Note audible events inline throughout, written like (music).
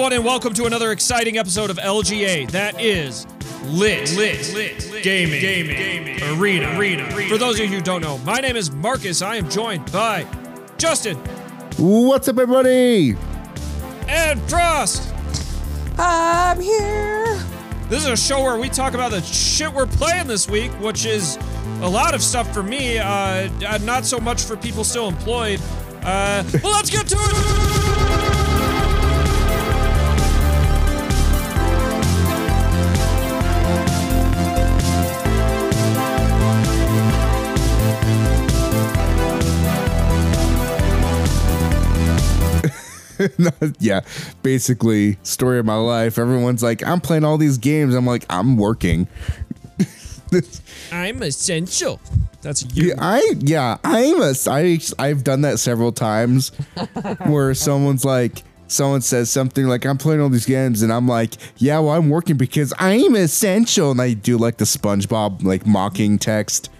Hello, everyone, and welcome to another exciting episode of LGA. That is Lit, Lit, Lit, Gaming, Gaming, Gaming, Arena, Arena. For those of you who don't know, my name is Marcus. I am joined by Justin What's up, everybody? and Frost. I'm here. This is a show where we talk about the shit we're playing this week, which is a lot of stuff for me, uh, uh, not so much for people still employed. Uh, well, let's get to it. (laughs) yeah, basically, story of my life. Everyone's like, I'm playing all these games. I'm like, I'm working. I'm essential. That's you. Yeah, I yeah, I'm a I I've done that several times (laughs) where someone's like someone says something like I'm playing all these games and I'm like, yeah, well I'm working because I'm essential and I do like the SpongeBob like mocking text.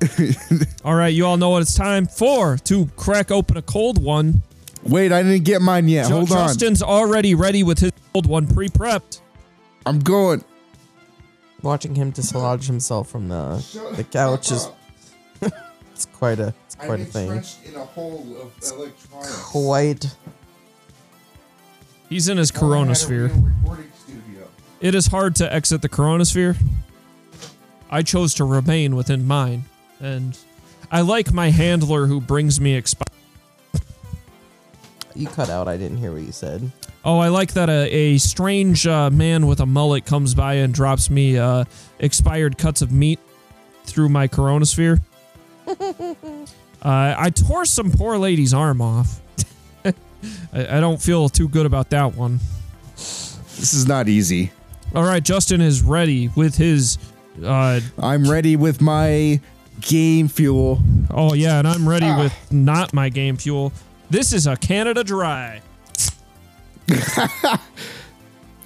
(laughs) All right, you all know what it's time for to crack open a cold one. Wait, I didn't get mine yet. Ju- Hold on. Justin's already ready with his old one pre-prepped. I'm going. Watching him dislodge himself from the the couch is (laughs) it's quite a it's quite a thing. in a hole of electronics. Quite He's in his coronasphere. It is hard to exit the coronasphere. I chose to remain within mine, and I like my handler who brings me expi- you cut out. I didn't hear what you said. Oh, I like that a, a strange uh, man with a mullet comes by and drops me uh, expired cuts of meat through my coronasphere. (laughs) uh, I tore some poor lady's arm off. (laughs) I, I don't feel too good about that one. This is not easy. All right, Justin is ready with his. Uh, I'm ready with my game fuel. oh yeah, and I'm ready with not my game fuel. This is a Canada Dry. (laughs)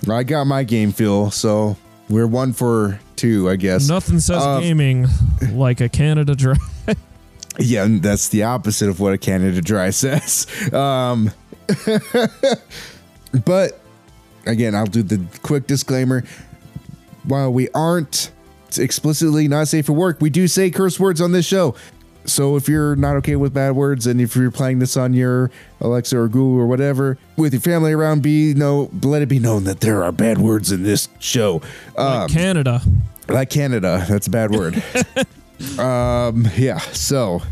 I got my game feel, so we're one for two, I guess. Nothing says Uh, gaming (laughs) like a Canada Dry. Yeah, and that's the opposite of what a Canada Dry (laughs) says. Um, but again, I'll do the quick disclaimer. While we aren't explicitly not safe for work, we do say curse words on this show. So if you're not okay with bad words, and if you're playing this on your Alexa or Google or whatever with your family around, be no let it be known that there are bad words in this show. Um, like Canada. like Canada. That's a bad word. (laughs) um, yeah. So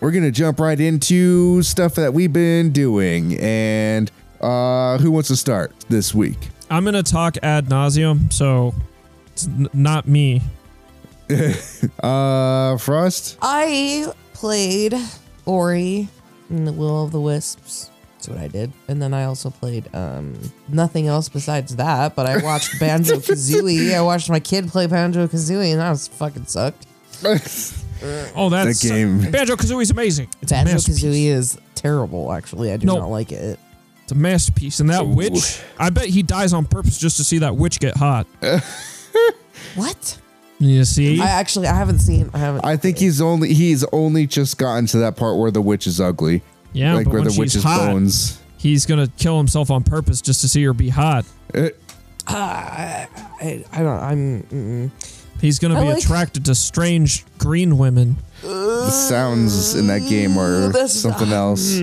we're gonna jump right into stuff that we've been doing, and uh, who wants to start this week? I'm gonna talk ad nauseum, so it's n- not me. (laughs) Uh, Frost. I played Ori and the Will of the Wisps. That's what I did. And then I also played um nothing else besides that, but I (laughs) watched Banjo Kazooie. I watched my kid play Banjo Kazooie and that was fucking sucked. (laughs) Oh, that's That game. Banjo Kazooie's amazing. It's a Banjo masterpiece. Kazooie is terrible, actually. I do No. not like it. It's a masterpiece, and that Ooh. witch. I bet he dies on purpose just to see that witch get hot. What? You see? I actually I haven't seen I haven't I think he's only he's only just gotten to that part where the witch is ugly, yeah, like but where when the she's witch's hot, bones. he's gonna kill himself on purpose just to see her be hot. Eh, I, I don't I'm mm, He's gonna I be like- attracted to strange green women. the sounds in that game are That's- something else. (laughs)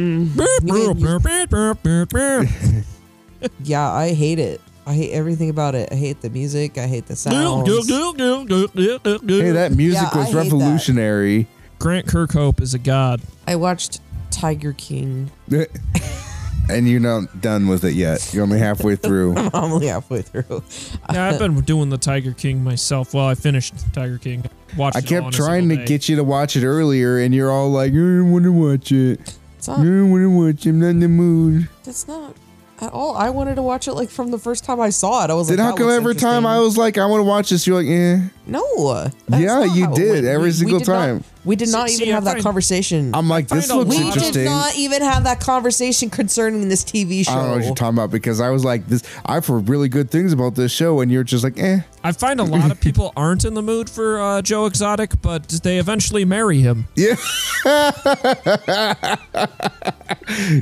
(laughs) yeah, I hate it. I hate everything about it. I hate the music, I hate the sounds. Hey, that music Yeah, I was hate that. revolutionary. Grant Kirkhope is a god. I watched Tiger King. (laughs) and you're not done with it yet. You're only halfway through. (laughs) I'm only halfway through. Yeah, I've been doing the Tiger King myself. Well, I finished Tiger King. Watched I it all kept in a trying to single day. get you to watch it earlier, and you're all like, mm, I don't want to watch it. It's mm, I not don't want to watch it. I'm not in the mood. that's not at all. I wanted to watch it like from the first time I saw it. I was Then like, how that come every time I was like, I want to watch this, you're like, eh. No. Yeah, you did, went. every single did not- time. we did not See- even see, have that find- conversation. I'm like, this a looks lot- we interesting. did not even have that conversation concerning this TV show. I don't know what you're talking about because I was like, this. I've heard really good things about this show, and you're just like, eh. I find a lot of (laughs) people aren't in the mood for uh, Joe Exotic, but they eventually marry him. Yeah. (laughs)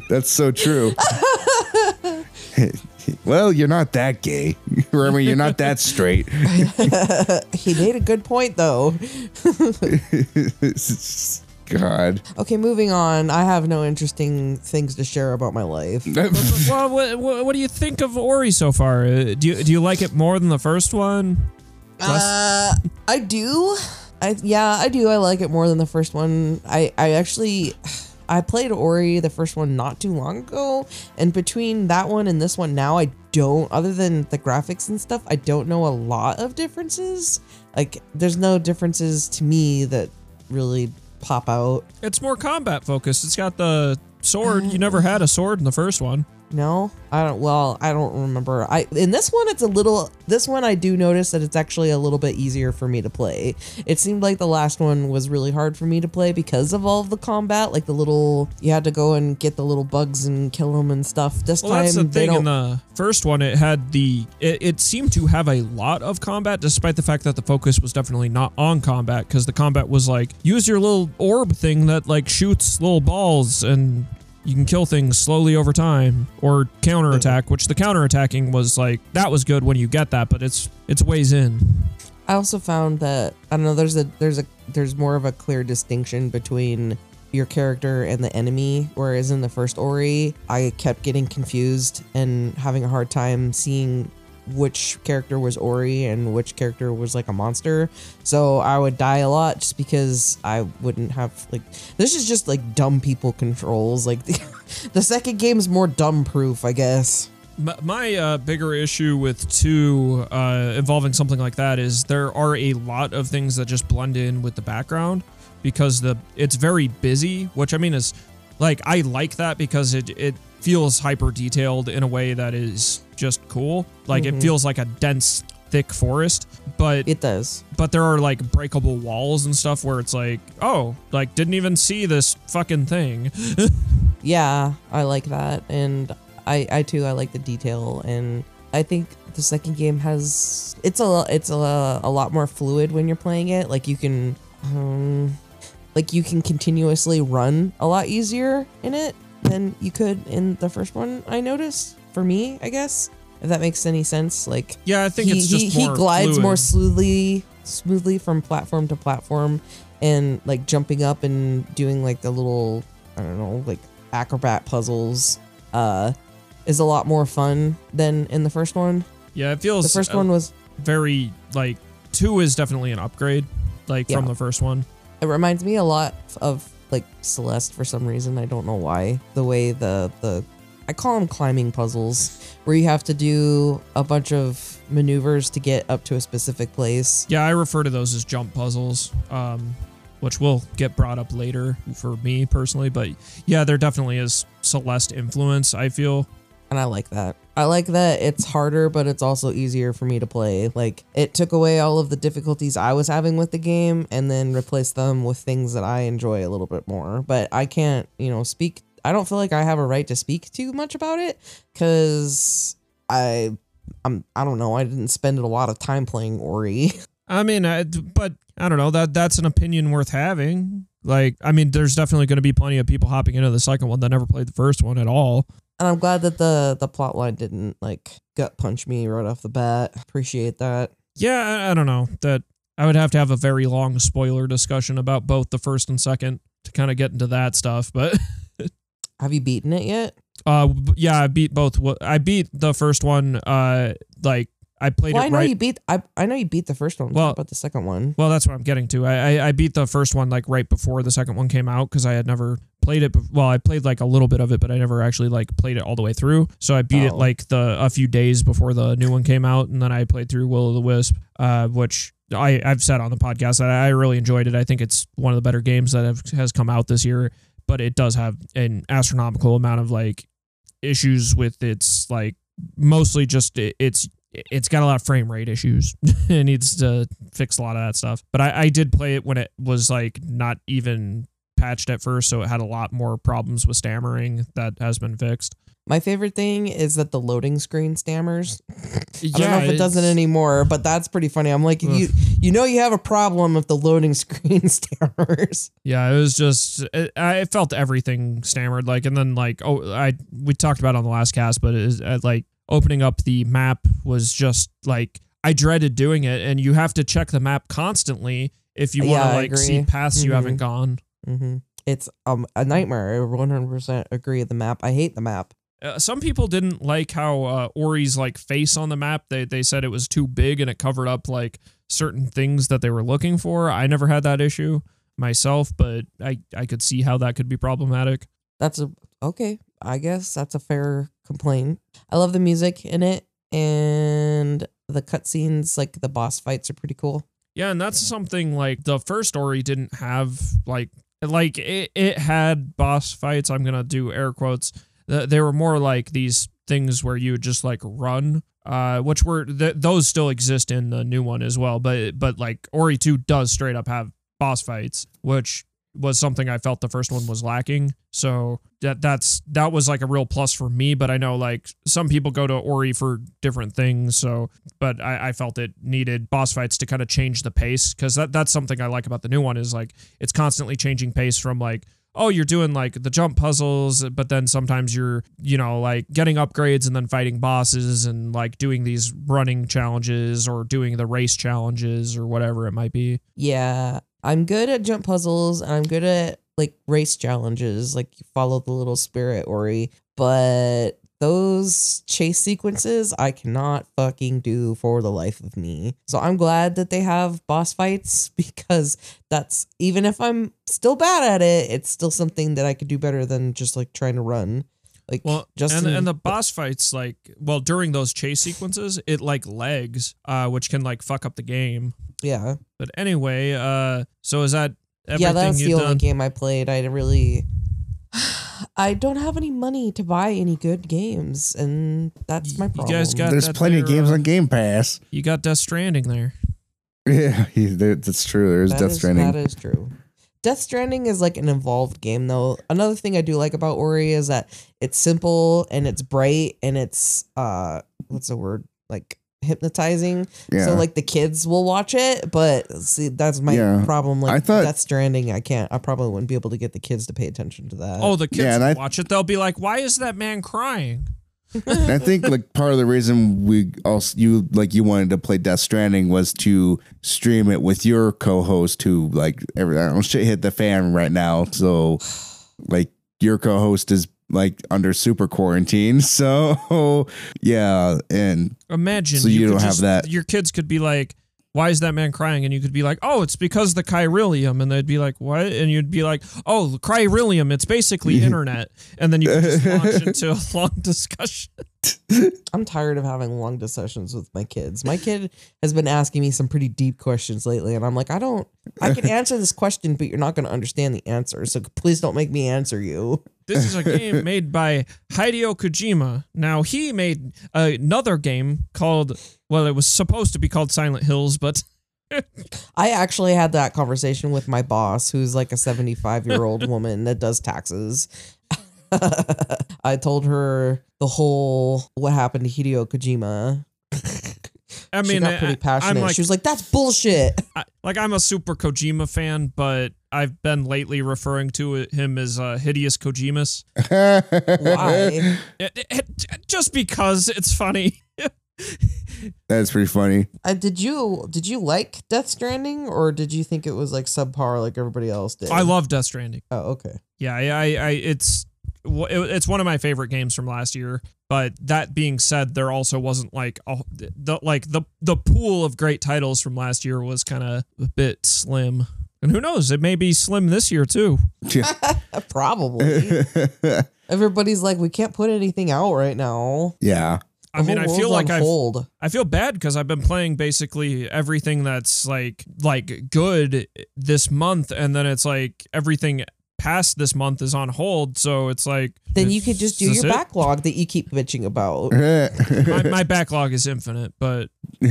That's so true. (laughs) (laughs) well, you're not that gay. (laughs) I mean, you're not that straight. (laughs) he made a good point though. God. Okay, moving on. I have no interesting things to share about my life. well, what, what, what do you think of Ori so far? Uh, do you do you like it more than the first one? Uh, I do. I yeah, I do. I like it more than the first one. I I actually I played Ori the first one not too long ago, and between that one and this one now, I don't. Other than the graphics and stuff, I don't know a lot of differences. Like, there's no differences to me that really pop out. It's more combat focused. It's got the sword. You uh, never had a sword in the first one. No, I don't. Well, I don't remember. I in this one, it's a little. This one, I do notice that it's actually a little bit easier for me to play. It seemed like the last one was really hard for me to play because of all of the combat, like the little. You had to go and get the little bugs and kill them and stuff. This Well, time, that's the they thing. In don't. the first one, it had the. It, it seemed to have a lot of combat, despite the fact that the focus was definitely not on combat, because the combat was like use your little orb thing that like shoots little balls and. You can kill things slowly over time, or counterattack, which the counterattacking was like that was good when you get that, but it's it's ways in. I also found that I don't know. There's a there's a there's more of a clear distinction between your character and the enemy. Whereas in the first Ori, I kept getting confused and having a hard time seeing which character was Ori and which character was like a monster. So I would die a lot just because I wouldn't have like this is just like dumb people controls. Like the, (laughs) the second game's more dumb proof, I guess. My, my uh, bigger issue with two uh, involving something like that is there are a lot of things that just blend in with the background because the it's very busy, which I mean is like I like that because it it feels hyper detailed in a way that is just cool. Like it feels like a dense thick forest, but It does. but there are like breakable walls and stuff where it's like, oh, like didn't even see this fucking thing. (laughs) yeah i like that and i i too i like the detail and i think the second game has it's a it's a, a lot more fluid when you're playing it like you can um like you can continuously run a lot easier in it than you could in the first one i noticed for me i guess if that makes any sense. Like Yeah, I think he, it's just he, more he glides fluid. more smoothly smoothly from platform to platform and like jumping up and doing like the little i don't know like acrobat puzzles uh is a lot more fun than in the first one. Yeah, it feels the first one was very like two is definitely an upgrade like from the first one. It reminds me a lot of like celeste for some reason i don't know why the way the the i call them climbing puzzles where you have to do a bunch of maneuvers to get up to a specific place. Yeah i refer to those as jump puzzles um which will get brought up later for me personally but yeah there definitely is celeste influence i feel and I like that. I like that it's harder, but it's also easier for me to play. Like it took away all of the difficulties I was having with the game and then replaced them with things that I enjoy a little bit more. But I can't, you know, speak. I don't feel like I have a right to speak too much about it because I, I'm, I don't know. I didn't spend a lot of time playing Ori. (laughs) i mean I, but i don't know that that's an opinion worth having like i mean there's definitely going to be plenty of people hopping into the second one that never played the first one at all and I'm glad that the the plot line didn't like gut punch me right off the bat. Appreciate that. yeah I, I don't know that i would have to have a very long spoiler discussion about both the first and second to kind of get into that stuff but (laughs) Have you beaten it yet? Uh, yeah, I beat both. I beat the first one. Uh, like I played Well, it I know right. you beat. I I know you beat the first one. Well- about the second one. well, that's what I'm getting to. I I, I beat the first one like right before the second one came out because I had never played it. Well, I played like a little bit of it, but I never actually like played it all the way through. So I beat it Oh. like the a few days before the new one came out, and then I played through Will o' the Wisp, uh, which. I, I've said on the podcast that I really enjoyed it. I think it's one of the better games that have, has come out this year, but it does have an astronomical amount of like issues with its like mostly just it's it's got a lot of frame rate issues. (laughs) it needs to fix a lot of that stuff. But I, I did play it when it was like not even patched at first, so it had a lot more problems with stammering. That has been fixed. My favorite thing is that the loading screen stammers. Yeah, (laughs) I don't know if it doesn't anymore, but that's pretty funny. I'm like, you you know, you have a problem if the loading (laughs) screen stammers. Yeah, it was just it, I felt everything stammered like, and then like oh, I we talked about on the last cast, but it is uh, like opening up the map was just like I dreaded doing it, and you have to check the map constantly if you want to I like see paths you Mhm. haven't gone. hmm It's um a nightmare. I 100% agree. The map. I hate the map. Uh, some people didn't like how uh, Ori's like face on the map. They they said it was too big and it covered up like certain things that they were looking for. I never had that issue myself, but I I could see how that could be problematic. That's a okay. I guess that's a fair complaint. I love the music in it, and the cutscenes, like the boss fights, are pretty cool. Yeah, and that's something like the first Ori didn't have like like it, it had boss fights. I'm gonna do air quotes. They were more like these things where you would just like run, uh, which were th- those still exist in the new one as well. But but like Ori two does straight up have boss fights, which was something I felt the first one was lacking. So that that's that was like a real plus for me. But I know like some people go to Ori for different things. So but I, I felt it needed boss fights to kind of change the pace because that, that's something I like about the new one is like it's constantly changing pace from like oh you're doing like the jump puzzles but then sometimes you're you know like getting upgrades and then fighting bosses and like doing these running challenges or doing the race challenges or whatever it might be Yeah, I'm good at jump puzzles and I'm good at like race challenges, like you follow the little spirit Ori, but those chase sequences I cannot fucking do for the life of me. So I'm glad that they have boss fights (laughs) because that's even if I'm still bad at it, it's still something that I could do better than just like trying to run. Like Well, Justin, and and the boss fights like well during those chase sequences it like lags, uh, which can like fuck up the game. yeah. But anyway, uh, so is that everything yeah, that's you've the only done? game I played. I really, (sighs) I don't have any money to buy any good games, and that's my You problem. guys got- There's that plenty of there, games uh, on Game Pass. You got Death Stranding there. (laughs) Yeah, he- that- that's true. There's That Death is- Stranding. That is true. Death Stranding is like an involved game, though. Another thing I do like about Ori is that it's simple and it's bright and it's uh, what's the word like hypnotizing. yeah. So like the kids will watch it, but see that's my Yeah. problem. Like I thought- Death Stranding, I can't. I probably wouldn't be able to get the kids to pay attention to that. Oh, the kids Yeah, and will I- watch it. They'll be like, "Why is that man crying?" I think like part of the reason we also you like you wanted to play Death Stranding was to stream it with your co-host who like every I don't know, shit hit the fan right now. So like your co-host is like under super quarantine. (laughs) So yeah, and Imagine. So you could don't have just- that. Your kids could be like, "Why is that man crying?" And you could be like, "Oh, it's because the chiralium." And they'd be like, "What?" And you'd be like, "Oh, the chiralium. It's basically (laughs) internet." And then you could just launch into a (laughs) long discussion. (laughs) I'm tired of having long discussions with my kids. My kid has been asking me some pretty deep questions lately, and I'm like, I don't, I can answer this question, but you're not going to understand the answer. So please don't make me answer you. This is a game (laughs) made by Hideo Kojima. Now he made another game called well, it was supposed to be called Silent Hills, but I actually had that conversation with my boss, who's like a 75 year old (laughs) woman that does taxes. (laughs) I told her the whole what happened to Hideo Kojima. I she mean, got I- pretty passionate. I'm like, she was like, "That's bullshit." (laughs) I, like I'm a super Kojima fan, but I've been lately referring to him as uh, hideous Kojimas. (laughs) Why? It- it- just because it's funny. (laughs) that's pretty funny. Uh, did you did you like Death Stranding, or did you think it was like subpar like everybody else did? I love Death Stranding. Oh, okay. Yeah, I, I, I it's w- it- it's one of my favorite games from last year. But that being said, there also wasn't like a, the like the the pool of great titles from last year was kind of a bit slim. And who knows? It may be slim this year too. Yeah. (laughs) Probably. (laughs) Everybody's like, we can't put anything out right now. yeah. I mean, I feel like I've. I feel bad because I've been playing basically everything that's like like good this month, and then it's like everything past this month is on hold. So it's like Then you could just do your it? backlog that you keep bitching about. (laughs) my, my backlog is infinite, but (laughs)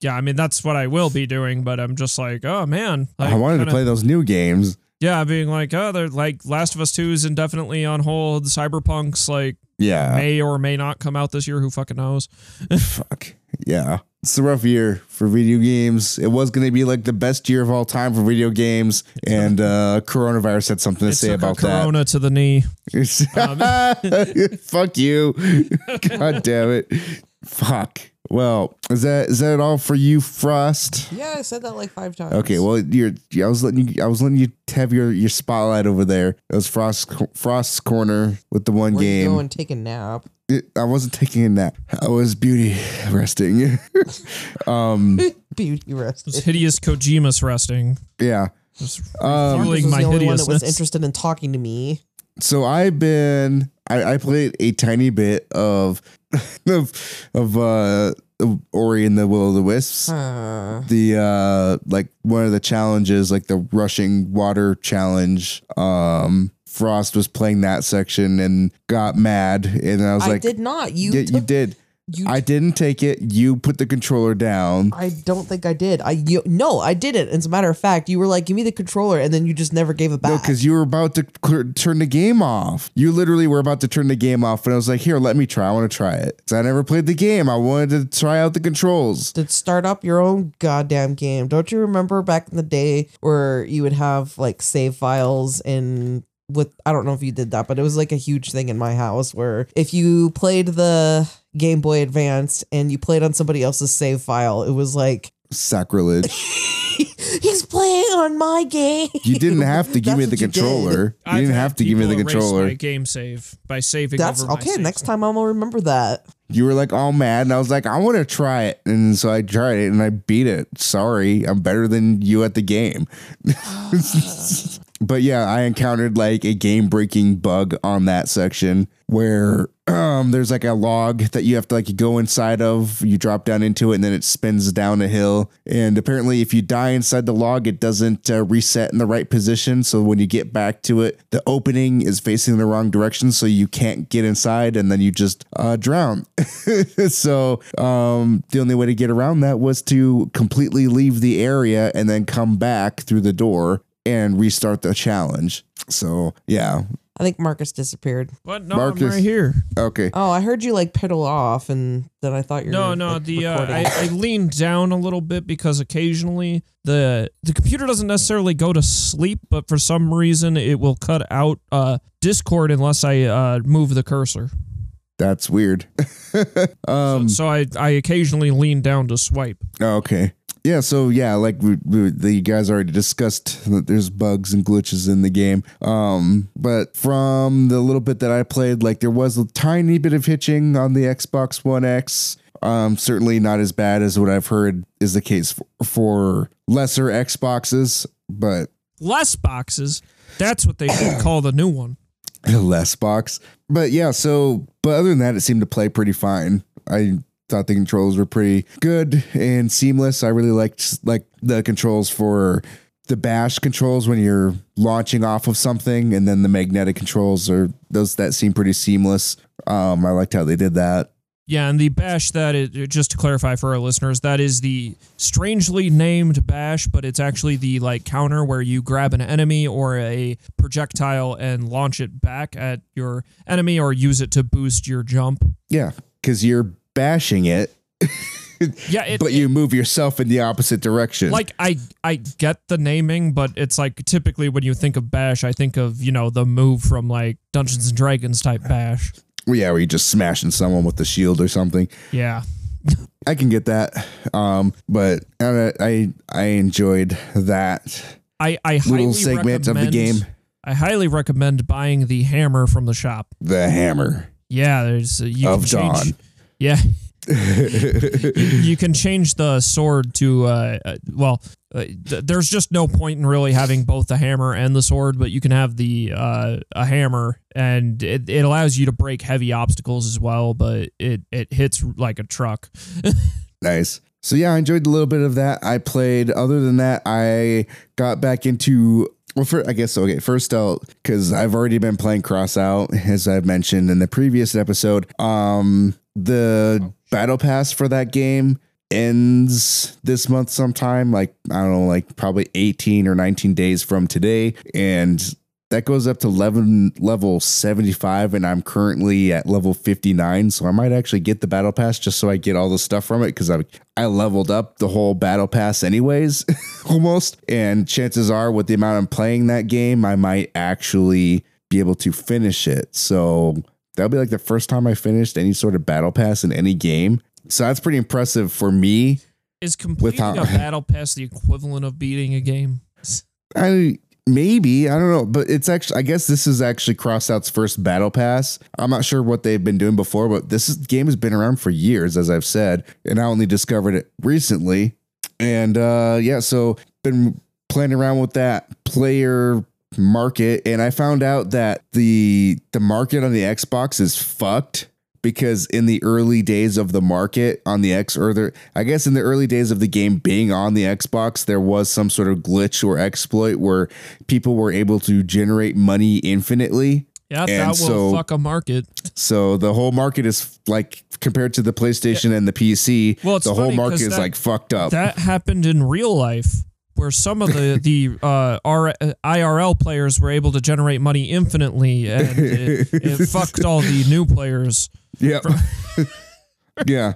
yeah, I mean that's what I will be doing. But I'm just like, oh man, I wanted to kinda- play those new games. Yeah, being like, oh, they're like Last of Us 2 is indefinitely on hold. Cyberpunk's like Yeah. may or may not come out this year. Who fucking knows? (laughs) Fuck. Yeah. It's a rough year for video games. It was going to be like the best year of all time for video games, and uh, coronavirus had something to It say took a about that. Corona to the knee. (laughs) Fuck you. (laughs) God damn it. Fuck. Well, is that is that all for you, Frost? Yeah, I said that like five times. Okay, well, you're. I was letting you. I was letting you have your your spotlight over there. It was Frost Frost's corner with the one Where you game. go and take a nap. It- I wasn't taking a nap. I was beauty resting. (laughs) um. (laughs) Beauty resting. It's hideous Kojima's resting. Yeah. Just Um, was my the only one that was interested in talking to me. so I've been I, I played a tiny bit of (laughs) of of uh of Ori and the Will of the Wisps. Uh, The uh like one of the challenges, like the rushing water challenge. Um Frost was playing that section and got mad and I was like, I like did not. You Yeah, you did. You I didn't take it. You put the controller down. I don't think I did. I you, no, I didn't. As a matter of fact, you were like, "Give me the controller," and then you just never gave it No, back. because you were about to clear, turn the game off. You literally were about to turn the game off, and I was like, "Here, let me try. I want to try it." So I never played the game. I wanted to try out the controls. to start up your own goddamn game. Don't you remember back in the day where you would have like save files and with I don't know if you did that, but it was like a huge thing in my house where if you played the Game Boy Advance and you played on somebody else's save file, it was like Sacrilege. (laughs) he's playing on my game. You didn't have to (laughs) give me the what you did. controller. You I've didn't have to give me the controller. My game save by saving That's over my okay. save Next save. time I'm gonna remember that. You were like all mad, and I was like, I want to try it, and so I tried it, and I beat it. Sorry, I'm better than you at the game. (sighs) (laughs) but yeah, I encountered like a game breaking bug on that section where um there's like a log that you have to like go inside of, you drop down into it, and then it spins down a hill. And apparently, if you die inside the log, it doesn't uh, reset in the right position. So when you get back to it, the opening is facing the wrong direction, so you can't get inside, and then you just uh, drown. (laughs) so um, the only way to get around that was to completely leave the area and then come back through the door and restart the challenge. So yeah, I think Marcus disappeared. What? No, Marcus. I'm right here. okay. Oh, I heard you like pedal off, and then I thought you were No, no. like, the uh. I, I leaned down a little bit because occasionally the the computer doesn't necessarily go to sleep, but for some reason it will cut out uh, Discord unless I uh, move the cursor. That's weird. (laughs) um. So I I occasionally lean down to swipe. Okay. Yeah. So yeah, like we, we, the guys already discussed that there's bugs and glitches in the game. Um. But from the little bit that I played, like there was a tiny bit of hitching on the Xbox One X. Um. Certainly not as bad as what I've heard is the case for, for lesser Xboxes, but Less boxes. That's what they (coughs) call the new one. less box. But yeah, so but other than that, it seemed to play pretty fine. I thought the controls were pretty good and seamless. I really liked like the controls for the bash controls when you're launching off of something, and then the magnetic controls are those that seem pretty seamless. Um, I liked how they did that. Yeah, and the bash that is just to clarify for our listeners, that is the strangely named bash, but it's actually the like counter where you grab an enemy or a projectile and launch it back at your enemy or use it to boost your jump. Yeah, because you're bashing it, Yeah, (laughs) it, but you move yourself in the opposite direction. like I I get the naming, but it's like typically when you think of bash, I think of, you know, the move from like Dungeons and Dragons type bash. yeah, where you're just smashing someone with the shield or something. Yeah. (laughs) I can get that. Um, but I I, I enjoyed that I I little segment of the game. I highly recommend buying the hammer from the shop. The hammer Yeah, there's uh, you of can change, dawn. Yeah. (laughs) you can change the sword to uh, uh well uh, th- there's just no point in really having both the hammer and the sword but you can have the uh a hammer and it, it allows you to break heavy obstacles as well but it it hits like a truck (laughs) Nice. So yeah, I enjoyed a little bit of that. I played. Other than that, I got back into. Well, for, I guess okay. First out because I've already been playing Crossout as I've mentioned in the previous episode. Um, the battle pass for that game ends this month sometime. Like I don't know, like probably 18 or 19 days from today, and that goes up to level level 75 and i'm currently at level 59 so i might actually get the battle pass just so i get all the stuff from it because i i leveled up the whole battle pass anyways (laughs) almost. And chances are with the amount i'm playing that game i might actually be able to finish it. So that'll be like the first time i finished any sort of battle pass in any game. So that's pretty impressive for me Is completing a battle pass the equivalent of beating a game? I maybe I don't know, but it's actually I guess this is actually Crossout's first battle pass. I'm not sure what they've been doing before, but this is, game has been around for years, as I've said, and I only discovered it recently. And uh, yeah, so been playing around with that player market, and I found out that the the market on the Xbox is fucked because in the early days of the market on the X or the I guess in the early days of the game being on the Xbox, there was some sort of glitch or exploit where people were able to generate money infinitely. Yeah, And that will so- fuck a market. So the whole market is like compared to the PlayStation and the PC, Well, the whole market is that- like fucked up. That happened in real life, where some of the the uh, R, uh, IRL players were able to generate money infinitely, and it, it (laughs) fucked all the new players yeah. (laughs) yeah.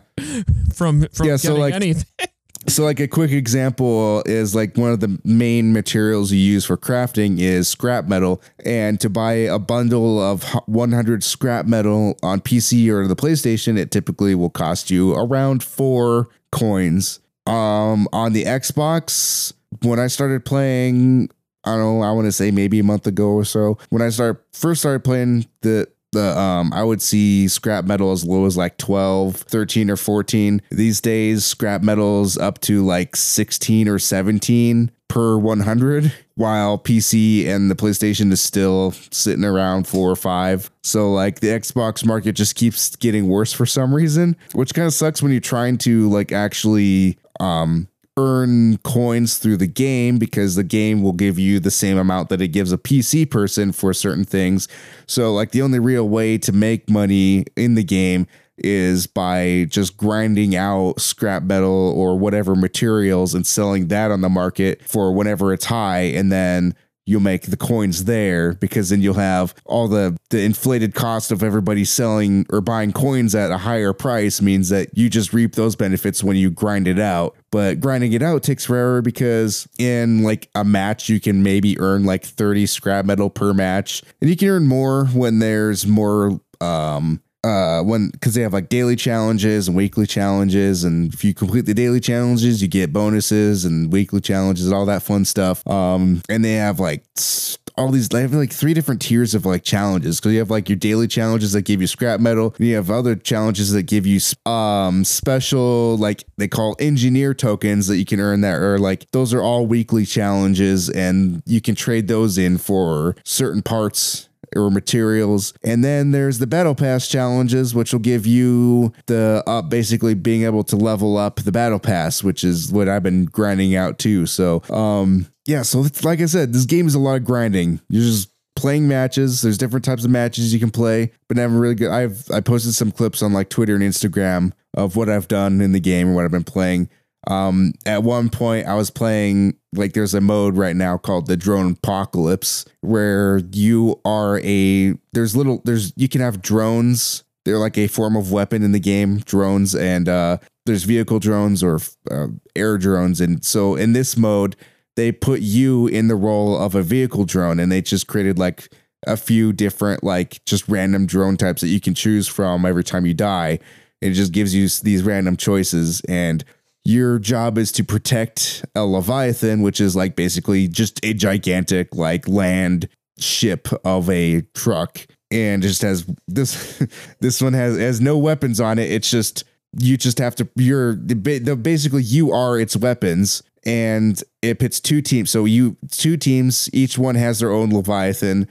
from from Yeah, so, getting like- anything. (laughs) So, like a quick example is like one of the main materials you use for crafting is scrap metal, and to buy a bundle of 100 scrap metal on PC or the PlayStation, it typically will cost you around four coins. Um, on the Xbox, when I started playing, I don't know, I want to say maybe a month ago or so, when I started first started playing the the um I would see scrap metal as low as like 12, 13 or 14. These days scrap metal's up to like 16 or 17 per 100 while PC and the PlayStation is still sitting around 4 or 5. So like the Xbox market just keeps getting worse for some reason, which kind of sucks when you're trying to like actually um earn coins through the game because the game will give you the same amount that it gives a PC person for certain things. So like the only real way to make money in the game is by just grinding out scrap metal or whatever materials and selling that on the market for whenever it's high and then you'll make the coins there because then you'll have all the the inflated cost of everybody selling or buying coins at a higher price means that you just reap those benefits when you grind it out. But grinding it out takes forever because in like a match you can maybe earn like 30 scrap metal per match. And you can earn more when there's more um uh when because they have like daily challenges and weekly challenges and if you complete the daily challenges you get bonuses and weekly challenges and all that fun stuff. Um and they have like all these they have like three different tiers of like challenges. Because you have like your daily challenges that give you scrap metal and you have other challenges that give you um special like they call engineer tokens that you can earn that are like those are all weekly challenges and you can trade those in for certain parts or materials. And then there's the battle pass challenges, which will give you the up basically being able to level up the battle pass, which is what I've been grinding out too. So, um, yeah, so it's, like I said, this game is a lot of grinding. You're just playing matches. There's different types of matches you can play, but I'm really good. I've I posted some clips on like Twitter and Instagram of what I've done in the game or what I've been playing. Um, at one point, I was playing like there's a mode right now called the drone apocalypse where you are a there's little there's you can have drones. They're like a form of weapon in the game, drones, and uh, there's vehicle drones or uh, air drones. And so in this mode, they put you in the role of a vehicle drone, and they just created like a few different like just random drone types that you can choose from every time you die. It just gives you these random choices and your job is to protect a leviathan which is like basically just a gigantic like land ship of a truck. And just has this (laughs) this one has has no weapons on it. It's just you just have to you're the, basically you are its weapons and it pits two teams. So you two teams each one has their own leviathan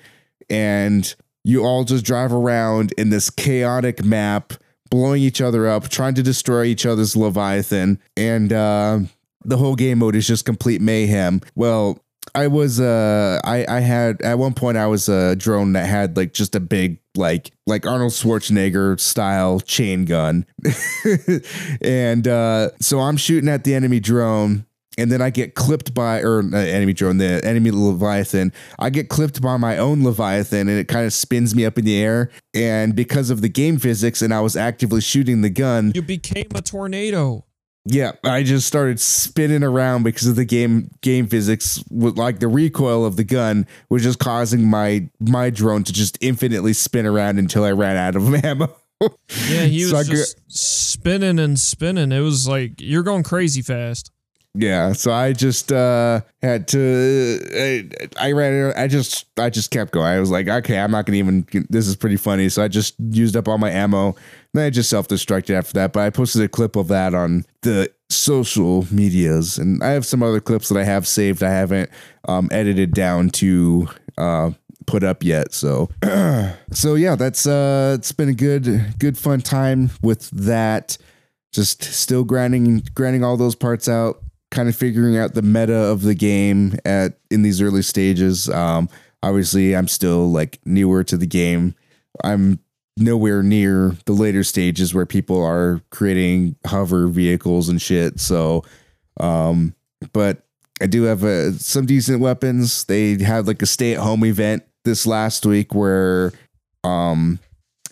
and you all just drive around in this chaotic map blowing each other up trying to destroy each other's leviathan and uh the whole game mode is just complete mayhem well I was uh I I had at one point I was a drone that had like just a big like like Arnold Schwarzenegger style chain gun. (laughs) and uh so I'm shooting at the enemy drone and then I get clipped by or uh, enemy drone the enemy leviathan I get clipped by my own leviathan and it kind of spins me up in the air and because of the game physics and I was actively shooting the gun You became a tornado. yeah, I just started spinning around because of the game game physics. With like the recoil of the gun was just causing my my drone to just infinitely spin around until I ran out of (laughs) ammo. Yeah, he was So just spinning and spinning. It was like you're going crazy fast. Yeah, so I just uh had to. I, I ran. I just I just kept going. I was like, okay, I'm not gonna even. This is pretty funny. So I just used up all my ammo. Then I just self destructed after that. But I posted a clip of that on the social medias, and I have some other clips that I have saved. I haven't um, edited down to uh, put up yet. So, (clears throat) so yeah, that's uh, it's been a good, good fun time with that. Just still grinding, grinding all those parts out, kind of figuring out the meta of the game at in these early stages. Um, obviously, I'm still like newer to the game. I'm nowhere near the later stages where people are creating hover vehicles and shit. So, um, but I do have uh, some decent weapons. They had like a stay at home event this last week where, um,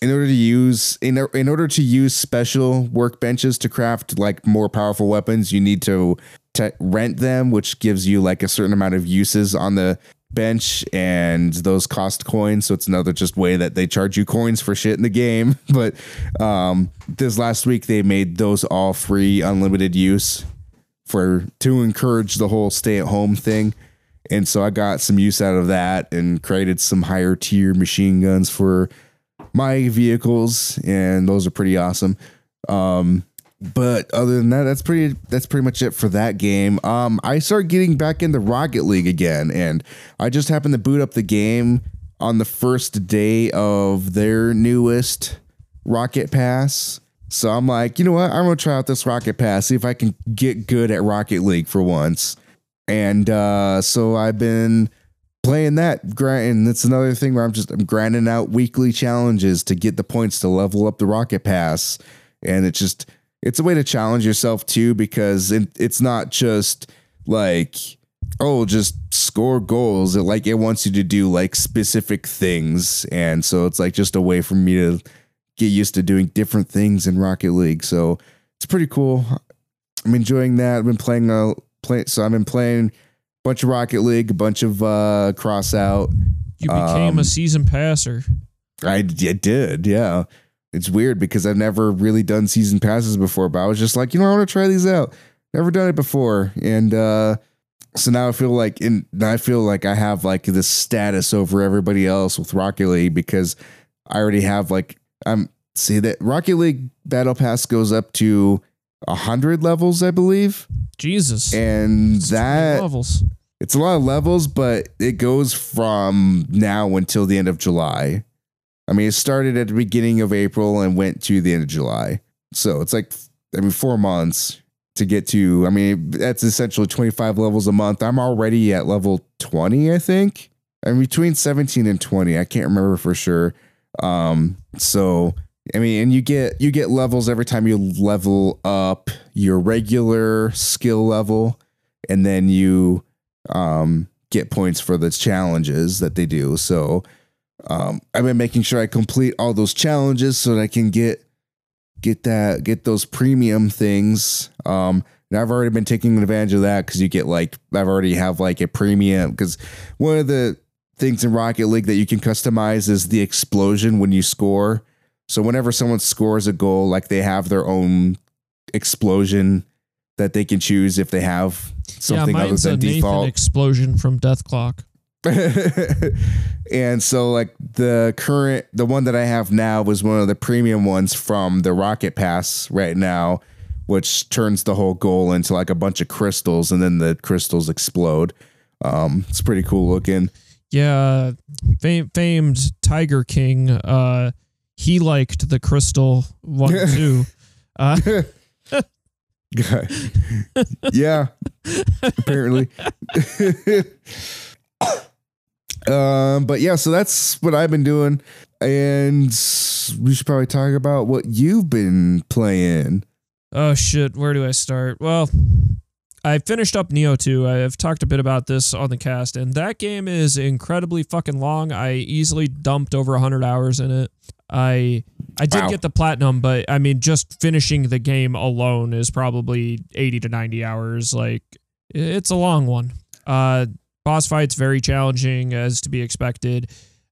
in order to use in, in order to use special workbenches to craft like more powerful weapons, you need to, to rent them, which gives you like a certain amount of uses on the bench and those cost coins. So it's another just way that they charge you coins for shit in the game. (laughs) But um this last week they made those all free unlimited use for to encourage the whole stay at home thing. And so i got some use out of that and created some higher tier machine guns for my vehicles and those are pretty awesome. Um but other than that that's pretty that's pretty much it for that game. Um i started getting back into rocket league again and i just happened to boot up the game on the first day of their newest rocket pass. So i'm like you know what? I'm gonna try out this rocket pass see if i can get good at rocket league for once. And uh so i've been playing that and that's another thing where i'm just i'm grinding out weekly challenges to get the points to level up the rocket pass. And it just it's a way to challenge yourself too because it, it's not just like oh just score goals. It like it wants you to do like specific things. And so it's like just a way for me to get used to doing different things in rocket league. So it's pretty cool. I'm enjoying that. I've been playing a play so i've been playing a bunch of rocket league a bunch of uh Crossout. You became Um, a season passer. I, I did, yeah. It's weird because I've never really done season passes before, but I was just like, you know, I want to try these out. Never done it before, and uh, so now I feel like, in I feel like I have like this status over everybody else with Rocket League because I already have like I'm see that Rocket League Battle Pass goes up to hundred levels, I believe, Jesus. and It's that levels. it's a lot of levels, but it goes from now until the end of July. I mean, it started at the beginning of April and went to the end of July. So it's like, I mean, four months to get to. I mean, that's essentially 25 levels a month. I'm already at level 20, I think. I'm between 17 and 20. I can't remember for sure. Um, so I mean, and you get you get levels every time you level up your regular skill level, and then you um, get points for the challenges that they do. So um, I've been making sure I complete all those challenges so that I can get get that get those premium things. Um, and I've already been taking advantage of that because you get like I've already have like a premium because one of the things in Rocket League that you can customize is the explosion when you score. So whenever someone scores a goal, like they have their own explosion that they can choose if they have something yeah, other mine's a than Nathan default. explosion from Dethklok. (laughs) and so like the current the one that I have now was one of the premium ones from the Rocket Pass right now, which turns the whole goal into like a bunch of crystals and then the crystals explode. Um it's pretty cool looking. Yeah, fam- famed Tiger King. Uh, he liked the crystal one (laughs) too. Uh, (laughs) yeah, apparently. Um, but yeah, so that's what I've been doing, and we should probably talk about what you've been playing. Oh shit, where do I start? Well, I finished up Nioh 2. I've talked a bit about this on the cast, and that game is incredibly fucking long. I easily dumped over 100 hours in it. I I did Wow. get the platinum, but I mean, just finishing the game alone is probably 80 to 90 hours. Like, it's a long one. Uh, boss fights very challenging, as to be expected.